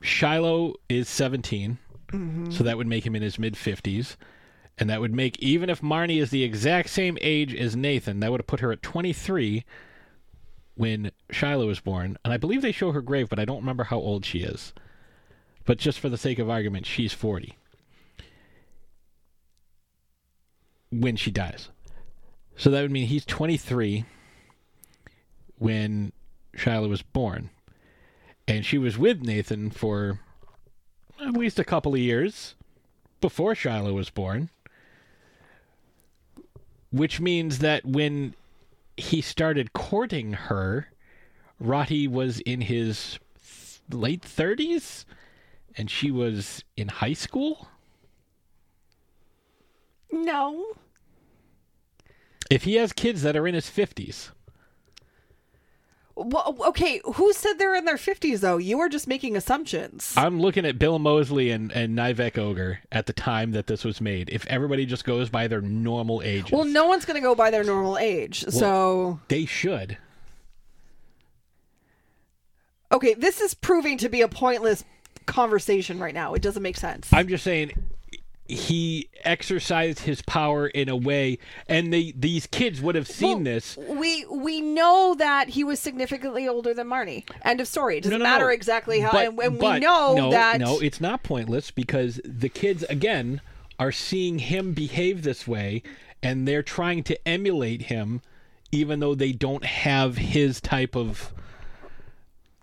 Shiloh is 17. So that would make him in his mid 50s. And that would make, even if Marni is the exact same age as Nathan, that would have put her at 23 when Shiloh was born. And I believe they show her grave, but I don't remember how old she is. But just for the sake of argument, she's 40 when she dies. So that would mean he's 23 when Shiloh was born. And she was with Nathan for at least a couple of years before Shiloh was born. Which means that when he started courting her, Rotti was in his late 30s and she was in high school. No. If he has kids that are in his 50s, Well, okay, who said they're in their 50s though? You are just making assumptions. I'm looking at Bill Moseley and, and Nivek Ogre at the time that this was made. If everybody just goes by their normal age. well, no one's going to go by their normal age. so, they should. okay, this is proving to be a pointless conversation right now. It doesn't make sense. I'm just saying he exercised his power in a way and they these kids would have seen Well, this We we know that he was significantly older than Marni. End of story. It doesn't No, no, matter no. exactly how. But- and and we know no, that. no it's not pointless because the kids again are seeing him behave this way and they're trying to emulate him even though they don't have his type of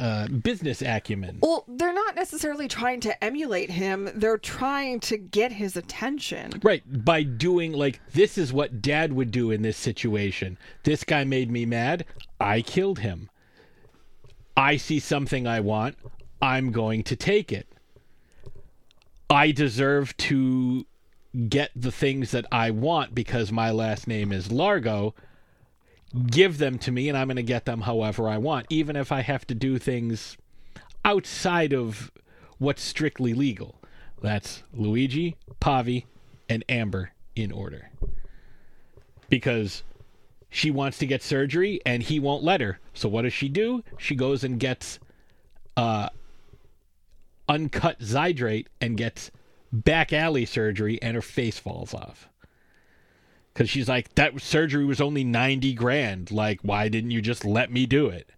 uh, business acumen. Well, they're not necessarily trying to emulate him. They're trying to get his attention. Right, by doing like this is what dad would do in this situation. This guy made me mad. I killed him. I see something I want. I'm going to take it. I deserve to get the things that I want because my last name is Largo. Give them to me and I'm going to get them however I want, even if I have to do things outside of what's strictly legal. That's Luigi, Pavi, and Amber in order. Because she wants to get surgery and he won't let her. So what does she do? She goes and gets uh uncut zydrate and gets back alley surgery and her face falls off. Cuz she's like that surgery was only 90 grand. Like why didn't you just let me do it?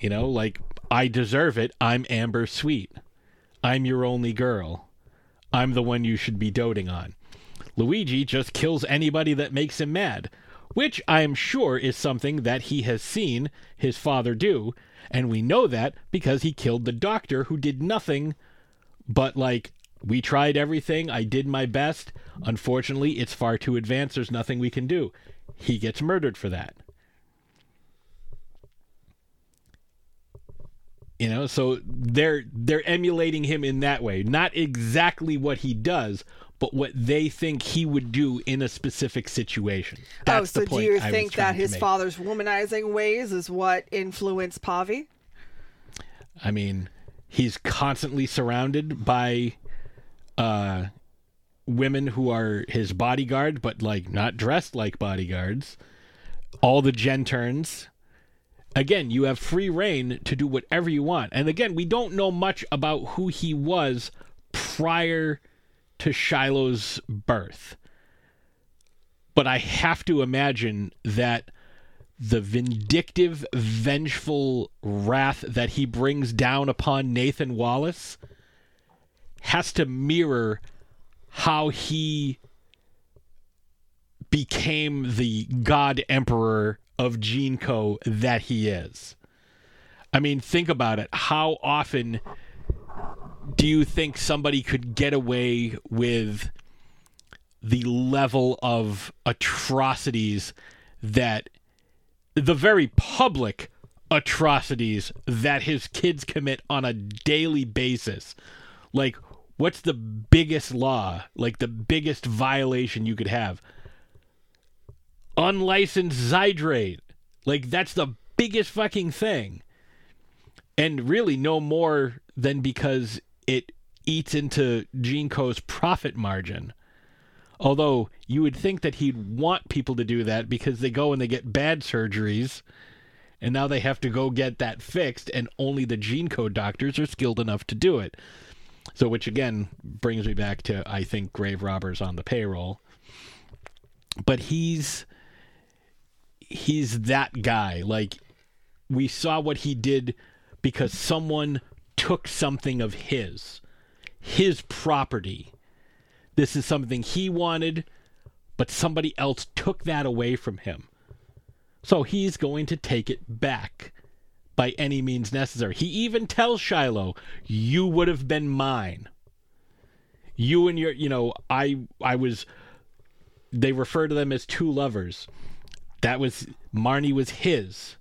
You know, like I deserve it. I'm Amber Sweet. I'm your only girl. I'm the one you should be doting on. Luigi just kills anybody that makes him mad, which I am sure is something that he has seen his father do, and we know that because he killed the doctor who did nothing but like we tried everything, I did my best. Unfortunately, it's far too advanced. There's nothing we can do. He gets murdered for that. You know, so they're they're emulating him in that way. Not exactly what he does, but what they think he would do in a specific situation. Oh, That's oh, so the point do you I think that his father's womanizing ways is what influenced Pavi? I mean, he's constantly surrounded by uh women who are his bodyguard, but like not dressed like bodyguards. All the GenTerns. Again, you have free reign to do whatever you want. And again, we don't know much about who he was prior to Shiloh's birth. But I have to imagine that the vindictive, vengeful wrath that he brings down upon Nathan Wallace has to mirror how he became the god emperor of GeneCo that he is. I mean, think about it. How often do you think somebody could get away with the level of atrocities that the very public atrocities that his kids commit on a daily basis? Like, what's the biggest law, like the biggest violation you could have? Unlicensed zydrate. Like, that's the biggest fucking thing. And really, no more than because it eats into GeneCo's profit margin. Although you would think that he'd want people to do that because they go and they get bad surgeries, and now they have to go get that fixed, and only the Geneco doctors are skilled enough to do it. So, which again brings me back to I think grave robbers on the payroll. But he's he's that guy. Like we saw what he did because someone took something of his, his property. This is something he wanted, but somebody else took that away from him. So he's going to take it back by any means necessary. He even tells Shiloh, "You would have been mine. You and your, you know, I I was they refer to them as two lovers. That was Marni was his.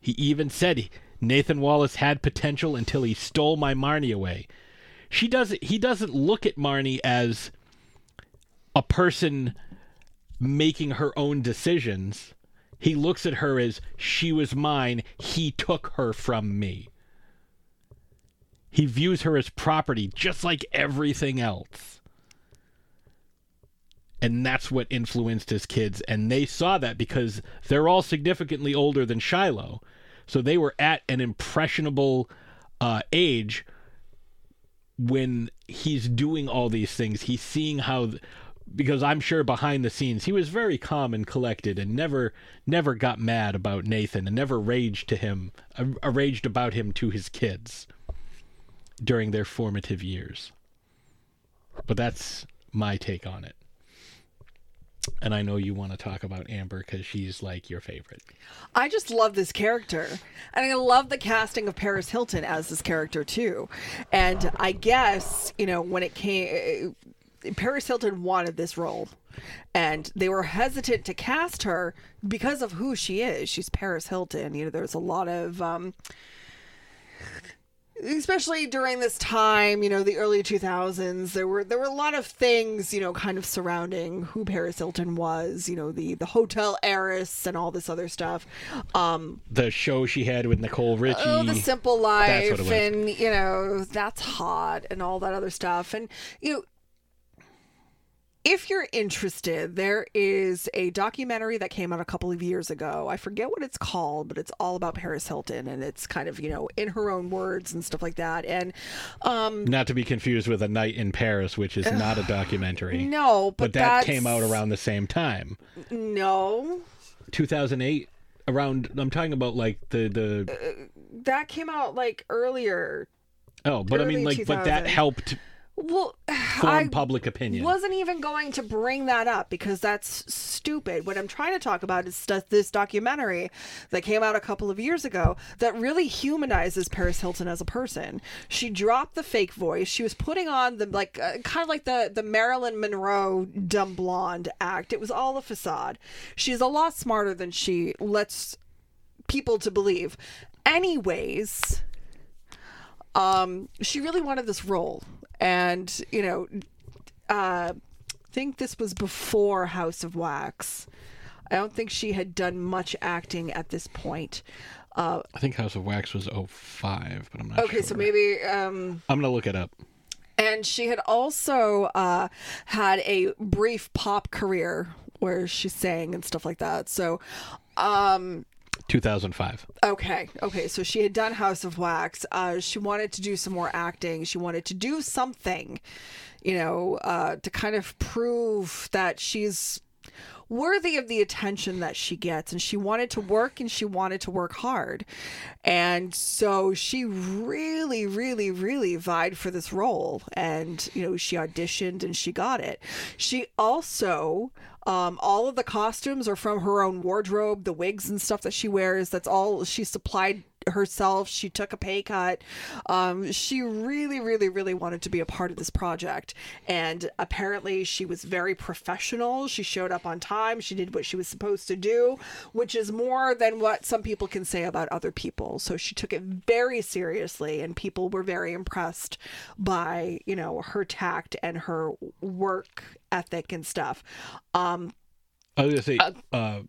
He even said Nathan Wallace had potential until he stole my Marni away. She doesn't he doesn't look at Marni as a person making her own decisions. He looks at her as she was mine, he took her from me. He views her as property just like everything else. And that's what influenced his kids. And they saw that because they're all significantly older than Shiloh. So they were at an impressionable uh, age when he's doing all these things. He's seeing how, because I'm sure behind the scenes he was very calm and collected and never, never got mad about Nathan and never raged to him, uh, raged about him to his kids during their formative years. but that's my take on it. And I know you want to talk about Amber because she's like your favorite. I just love this character. And I love the casting of Paris Hilton as this character too. And I guess, you know, when it came Paris Hilton wanted this role. And they were hesitant to cast her because of who she is. She's Paris Hilton. You know, there's a lot of um especially during this time, you know, the early 2000s, there were there were a lot of things, you know, kind of surrounding who Paris Hilton was, you know, the the hotel heiress and all this other stuff. Um The show she had with Nicole Richie. Oh, the simple life and you know, that's hot and all that other stuff. And you know, if you're interested, there is a documentary that came out a couple of years ago. I forget what it's called, but it's all about Paris Hilton and it's kind of, you know, in her own words and stuff like that. And um Not to be confused with A Night in Paris, which is not a documentary. no, but, but that came out around the same time. No. 2008 around I'm talking about like the the That came out like earlier. Oh, but I mean like but that helped Well, form I public opinion. wasn't even going to bring that up because that's stupid. What I'm trying to talk about is st- this documentary that came out a couple of years ago that really humanizes Paris Hilton as a person. She dropped the fake voice. She was putting on the like uh, kind of like the the Marilyn Monroe dumb blonde act. It was all a facade. She's a lot smarter than she lets people to believe. Anyways, um she really wanted this role and you know uh I think this was before House of Wax. I don't think she had done much acting at this point. Uh I think House of Wax was 05, but I'm not okay, sure. so maybe um I'm going to look it up. and she had also uh had a brief pop career where she sang and stuff like that. So um 2005. Okay, okay. So she had done House of Wax. Uh, she wanted to do some more acting. She wanted to do something, you know, uh, to kind of prove that she's worthy of the attention that she gets. And she wanted to work and she wanted to work hard. And so she really, really, really vied for this role. And, you know, she auditioned and she got it. She also um, all of the costumes are from her own wardrobe, the wigs and stuff that she wears. That's all she supplied herself. She took a pay cut. Um, she really, really, really wanted to be a part of this project. And apparently, she was very professional. She showed up on time. She did what she was supposed to do, which is more than what some people can say about other people. So she took it very seriously, and people were very impressed by, you know, her tact and her work ethic and stuff. Um, I was gonna say, uh,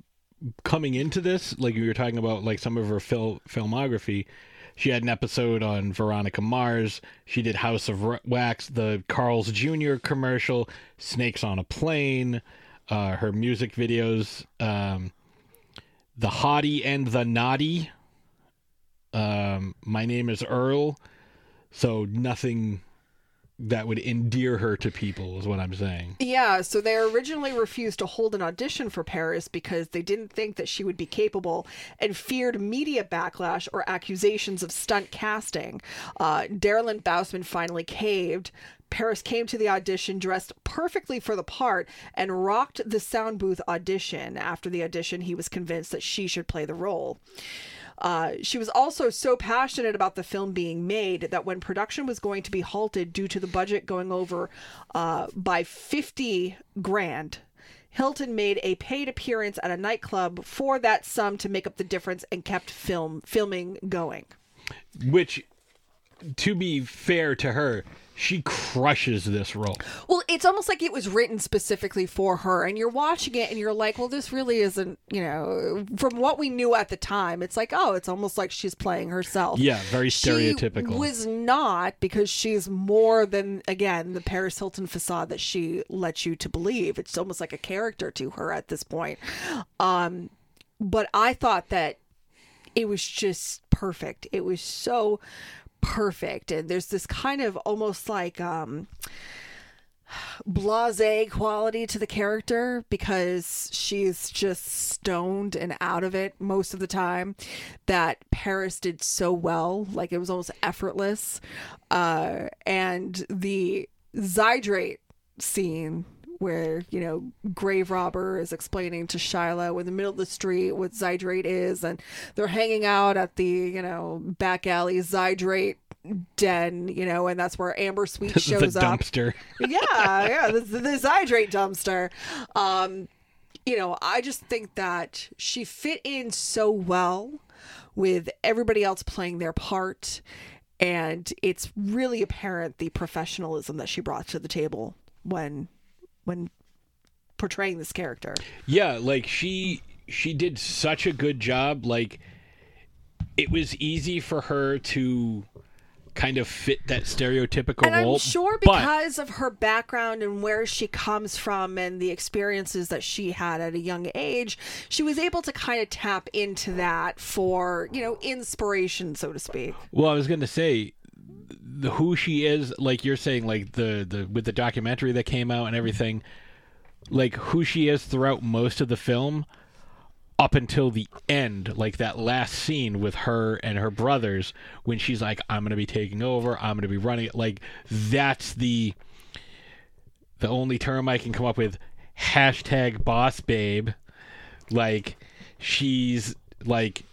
coming into this, like you were talking about, like some of her fil- filmography. She had an episode on Veronica Mars. She did House of Wax, the Carl's Jr. commercial, Snakes on a Plane. Uh, her music videos, um, The Hottie and the Naughty. Um, My name is Earl. So nothing that would endear her to people is what I'm saying. Yeah, so they originally refused to hold an audition for Paris because they didn't think that she would be capable and feared media backlash or accusations of stunt casting. Uh, Darren Lynn Bousman finally caved. Paris came to the audition dressed perfectly for the part and rocked the sound booth audition. After the audition, he was convinced that she should play the role. Uh, she was also so passionate about the film being made that when production was going to be halted due to the budget going over uh, by 50 grand, Hilton made a paid appearance at a nightclub for that sum to make up the difference and kept film filming going. Which, to be fair to her, she crushes this role. Well, it's almost like it was written specifically for her, and you're watching it and you're like, well, this really isn't, you know, from what we knew at the time, it's like, oh, it's almost like she's playing herself. Yeah, very She stereotypical. was not because she's more than, again, the Paris Hilton facade that she lets you to believe. It's almost like a character to her at this point. Um, but I thought that it was just perfect. It was so perfect. And there's this kind of almost like um blase quality to the character because she's just stoned and out of it most of the time that Paris did so well like it was almost effortless uh and the Zydrate scene where you know grave robber is explaining to Shiloh in the middle of the street what Zydrate is, and they're hanging out at the you know back alley Zydrate den, you know, and that's where Amber Sweet shows up. dumpster. yeah, yeah, the, the Zydrate dumpster. Um, you know, I just think that she fit in so well with everybody else playing their part. And it's really apparent the professionalism that she brought to the table when when portraying this character. Yeah, like she she did such a good job. Like it was easy for her to kind of fit that stereotypical And role. I'm sure but- because of her background and where she comes from and the experiences that she had at a young age, she was able to kind of tap into that for, you know, inspiration, so to speak. Well, I was going to say the who she is, like you're saying, like the the with the documentary that came out and everything, like who she is throughout most of the film, up until the end, like that last scene with her and her brothers when she's like, "I'm to be taking over. I'm to be running it." Like that's the the only term I can come up with. Hashtag boss babe. Like she's like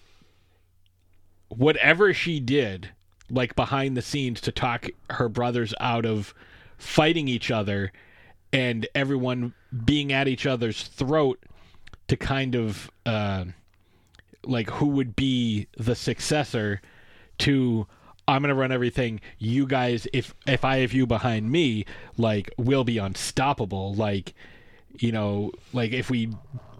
whatever she did, like behind the scenes to talk her brothers out of fighting each other and everyone being at each other's throat to kind of uh, like who would be the successor to I'm gonna run everything. You guys, if if I have you behind me, like we'll be unstoppable. Like, you know, like if we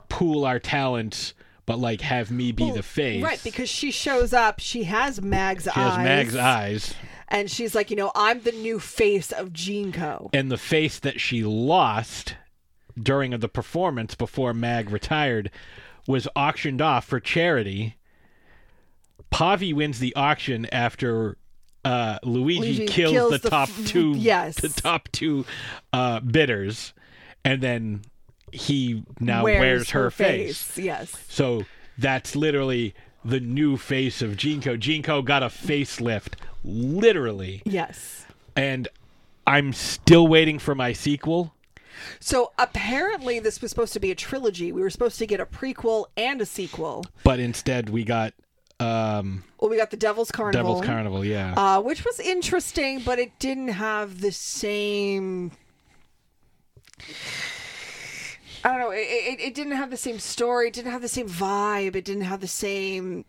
pool our talents, but like have me be the face. Right, because she shows up, she has Mag's She eyes. She has Mag's eyes. And she's like, you know, I'm the new face of GeneCo. And the face that she lost during the performance before Mag retired was auctioned off for charity. Pavi wins the auction after uh, Luigi, Luigi kills, kills the, the top f- two yes. the top two uh, bidders, and then he now Wears wears, her, her face. face, yes. So that's literally the new face of GeneCo. GeneCo got a facelift, literally. Yes. And I'm still waiting for my sequel. So apparently, this was supposed to be a trilogy. We were supposed to get a prequel and a sequel. But instead, we got um, Well, we got the Devil's Carnival. Devil's Carnival. Yeah, uh, which was interesting, but it didn't have the same. I don't know. It, it, it didn't have the same story. It didn't have the same vibe. It didn't have the same,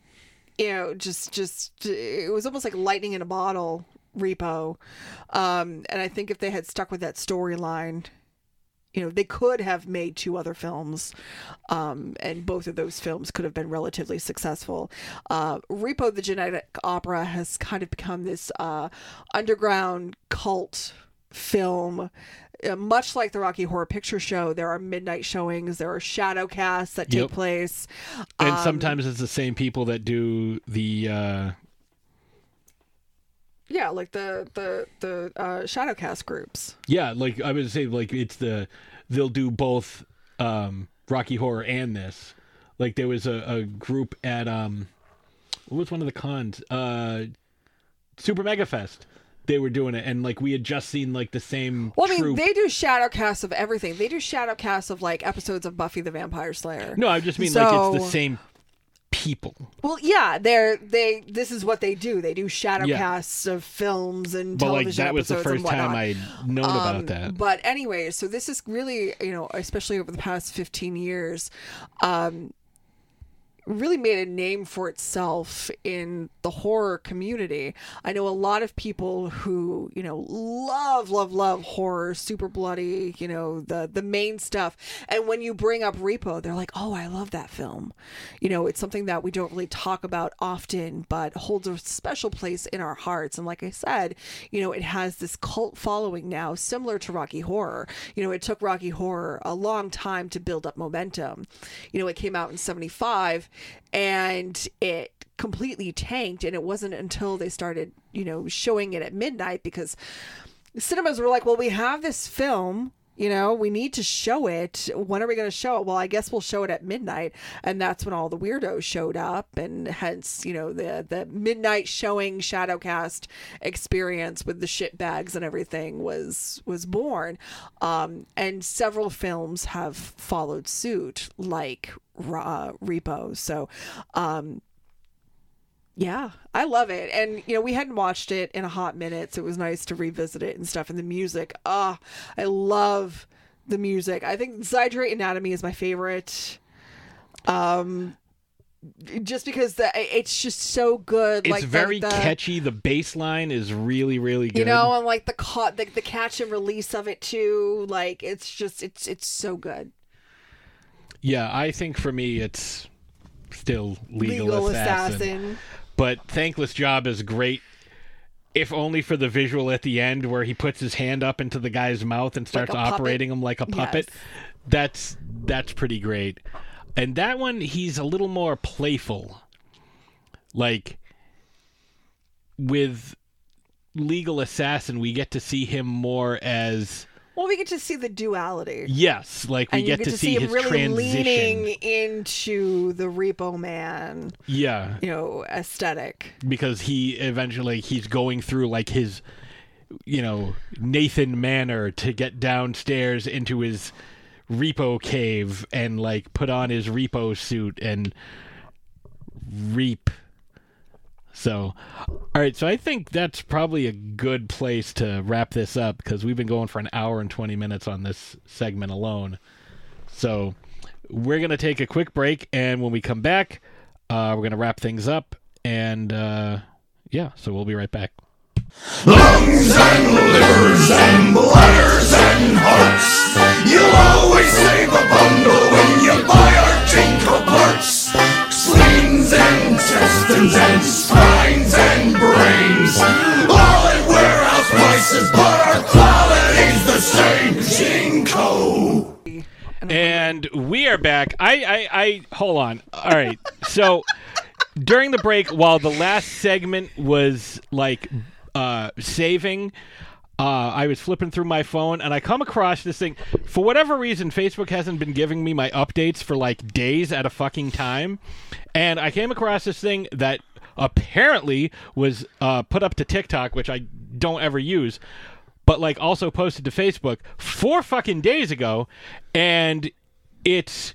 you know, just just it was almost like lightning in a bottle. Repo, um, and I think if they had stuck with that storyline, you know, they could have made two other films, um, and both of those films could have been relatively successful. Uh, Repo the Genetic Opera has kind of become this uh, underground cult film. Uh, much like the Rocky Horror Picture Show, there are midnight showings, there are shadow casts that take Yep. place. and Um, sometimes it's the same people that do the. Uh, yeah, like the the the uh, shadow cast groups. yeah, like I would say, like it's the they'll do both um, Rocky Horror and this. Like there was a, a group at um, what was one of the cons? Uh, Super Mega Fest. They were doing it, and like we had just seen like the same. Well, I mean, they do shadow casts of everything. They do shadow casts of like episodes of Buffy the Vampire Slayer. No, I just mean like it's the same people. Well, yeah, they're they. This is what they do. They do shadow Yeah. casts of films and But like television that was the first time. I'd known Um, about that. But anyway, so this is really, you know, especially over the past 15 years, um, really made a name for itself in the horror community. I know a lot of people who, you know, love, love, love horror, super bloody, you know, the the main stuff. And when you bring up Repo, they're like, "Oh, I love that film." You know, it's something that we don't really talk about often, but holds a special place in our hearts. And like I said, you know, it has this cult following now, similar to Rocky Horror. You know, it took Rocky Horror a long time to build up momentum. You know, it came out in 75 and it completely tanked and it wasn't until they started, you know, showing it at midnight because cinemas were like, "Well, we have this film You know, we need to show it. When are we going to show it? Well, I guess we'll show it at midnight, and that's when all the weirdos showed up, and hence, you know, the the midnight showing Shadowcast experience with the shit bags and everything was was born. Um, and several films have followed suit, like uh, Repo. So, um, yeah, I love it. And, you know, we hadn't watched it in a hot minute, so it was nice to revisit it and stuff. And the music, ah, I love the music. I think Zydrate Anatomy is my favorite. Um, just because the, it's just so good. It's like the- very the, catchy. The bass line is really, really good. You know, and like the caught the, the catch and release of it too. Like it's just it's it's so good. Yeah, I think for me it's still Legal, Legal Assassin. Assassin. But Thankless Job is great. If only for the visual at the end where he puts his hand up into the guy's mouth and starts puppet. operating him like a puppet. Yes. That's that's pretty great. And that one he's a little more playful. Like with Legal Assassin we get to see him more as Well, we get to see the duality. yes, like we and get, get to, see, him his really transition. leaning into the Repo Man, Yeah. you know, aesthetic. because he eventually he's going through like his you know Nathan manner to get downstairs into his repo cave and like put on his repo suit and reap so all right so i think that's probably a good place to wrap this up because we've been going for an hour and 20 minutes on this segment alone so we're going to take a quick break and when we come back uh, we're going to wrap things up and uh, yeah so we'll be right back Lungs and livers and bladders and hearts. You'll always save a bundle when you buy our GeneCo parts. Spleens and intestines and are back. I, I, I hold on. All right. So during the break, while the last segment was like uh, saving, uh, I was flipping through my phone and I come across this thing. For whatever reason, Facebook hasn't been giving me my updates for like days at a fucking time. And I came across this thing that apparently was uh, put up to TikTok, which I don't ever use but like also posted to Facebook four fucking days ago, and it's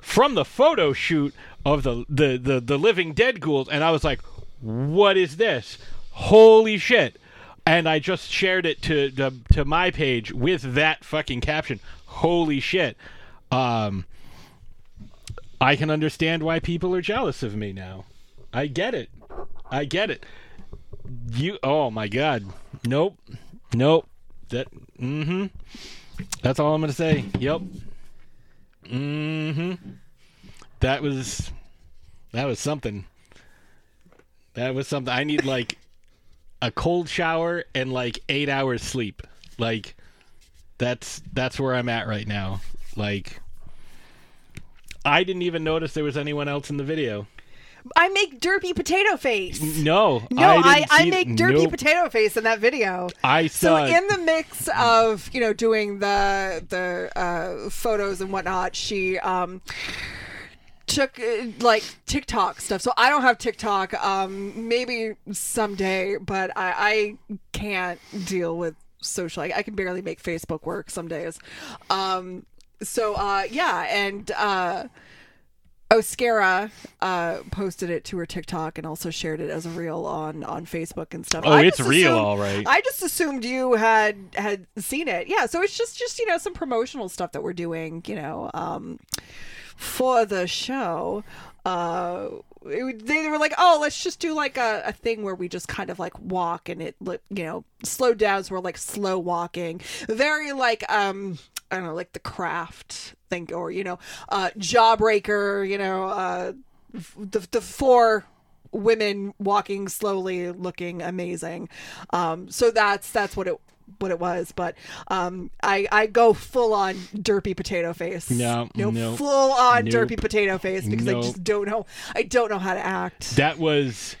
from the photo shoot of the the the, the Living Dead ghouls, and I was like, "What is this? Holy shit!" And I just shared it to to, to my page with that fucking caption. Holy shit! Um, I can understand why people are jealous of me now. I get it. I get it. You. Oh my god. Nope. Nope. That. Mm-hmm. That's all I'm gonna say. Yep. Mm-hmm. That was. That was something. That was something. I need like a cold shower and like eight hours sleep. Like that's that's where I'm at right now. Like I didn't even notice there was anyone else in the video. I make derpy potato face. No, No, I, didn't I, make derpy nope. potato face in that video. I So saw it. in the mix of you know doing the the uh, photos and whatnot, she um took uh, like TikTok stuff. So I don't have TikTok. Um, maybe someday, but I, I can't deal with social. I, I can barely make Facebook work some days. Um, so uh, yeah, and uh. Oscara uh, posted it to her TikTok and also shared it as a reel on on Facebook and stuff. Oh, I it's real, assumed- all right. I just assumed you had had seen it. Yeah, so it's just just you know some promotional stuff that we're doing, you know, um, for the show. Uh, it, they were like, oh, let's just do like a, a thing where we just kind of like walk and it, you know, slowed down. So we're like slow walking, very like um. I don't know, like the craft thing, or you know, uh, Jawbreaker. You know, uh, the the four women walking slowly, looking amazing. Um, so that's that's what it what it was. But um, I I go full on derpy potato face. No, no, no. full on derpy potato face because I just don't know. I don't know how to act. That was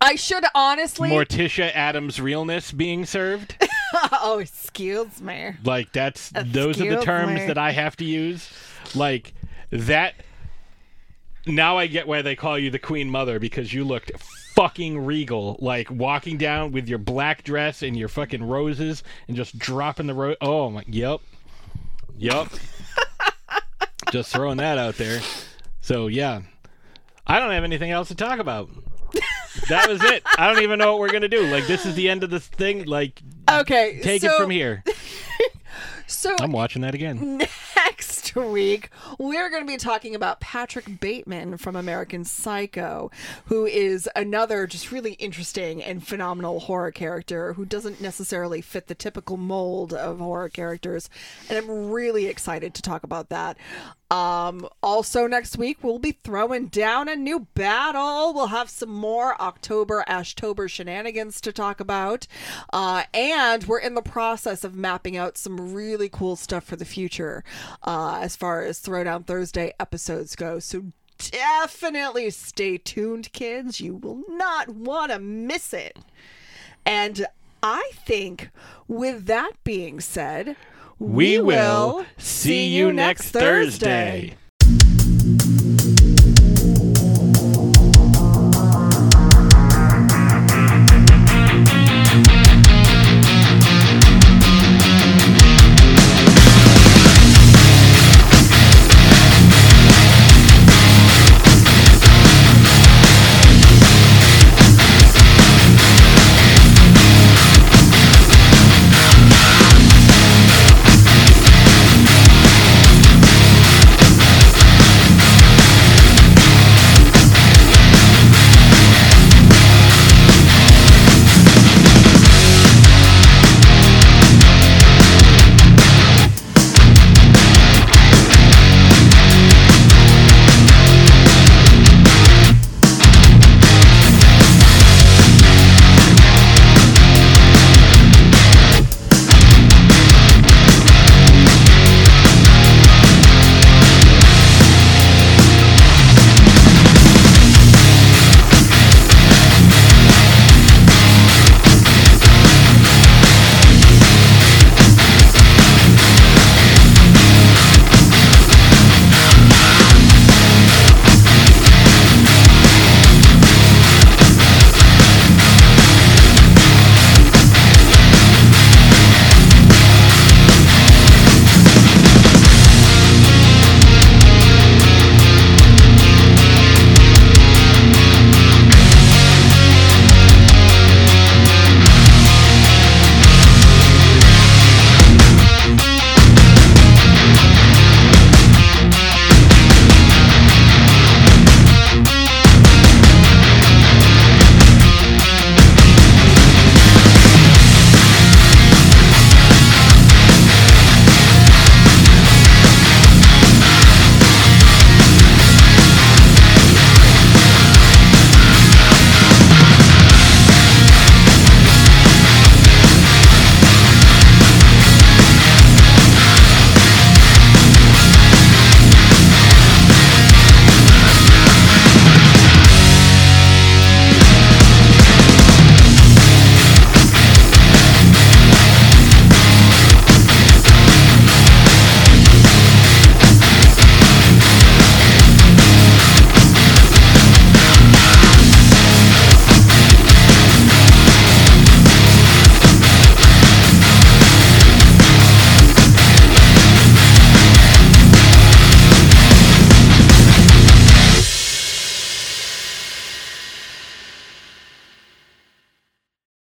I should honestly. Morticia Addams' realness being served. oh, excuse me. Like that's those are the terms me. that I have to use. Like that. Now I get why they call you the Queen Mother because you looked fucking regal, like walking down with your black dress and your fucking roses and just dropping the rose. Oh my, yep, yep. just throwing that out there. So yeah, I don't have anything else to talk about. that was it. I don't even know what we're gonna do. Like this is the end of this thing. Like Okay, take it from here. So I'm watching that again. week we're going to be talking about Patrick Bateman from American Psycho, who is another just really interesting and phenomenal horror character who doesn't necessarily fit the typical mold of horror characters, and I'm really excited to talk about that. Um, also next week we'll be throwing down a new battle. We'll have some more October Ashtober shenanigans to talk about, uh, and we're in the process of mapping out some really cool stuff for the future uh, as far as Throwdown Thursday episodes go. So definitely stay tuned, kids. You will not want to miss it. And I think, with that being said, We will see you next Thursday.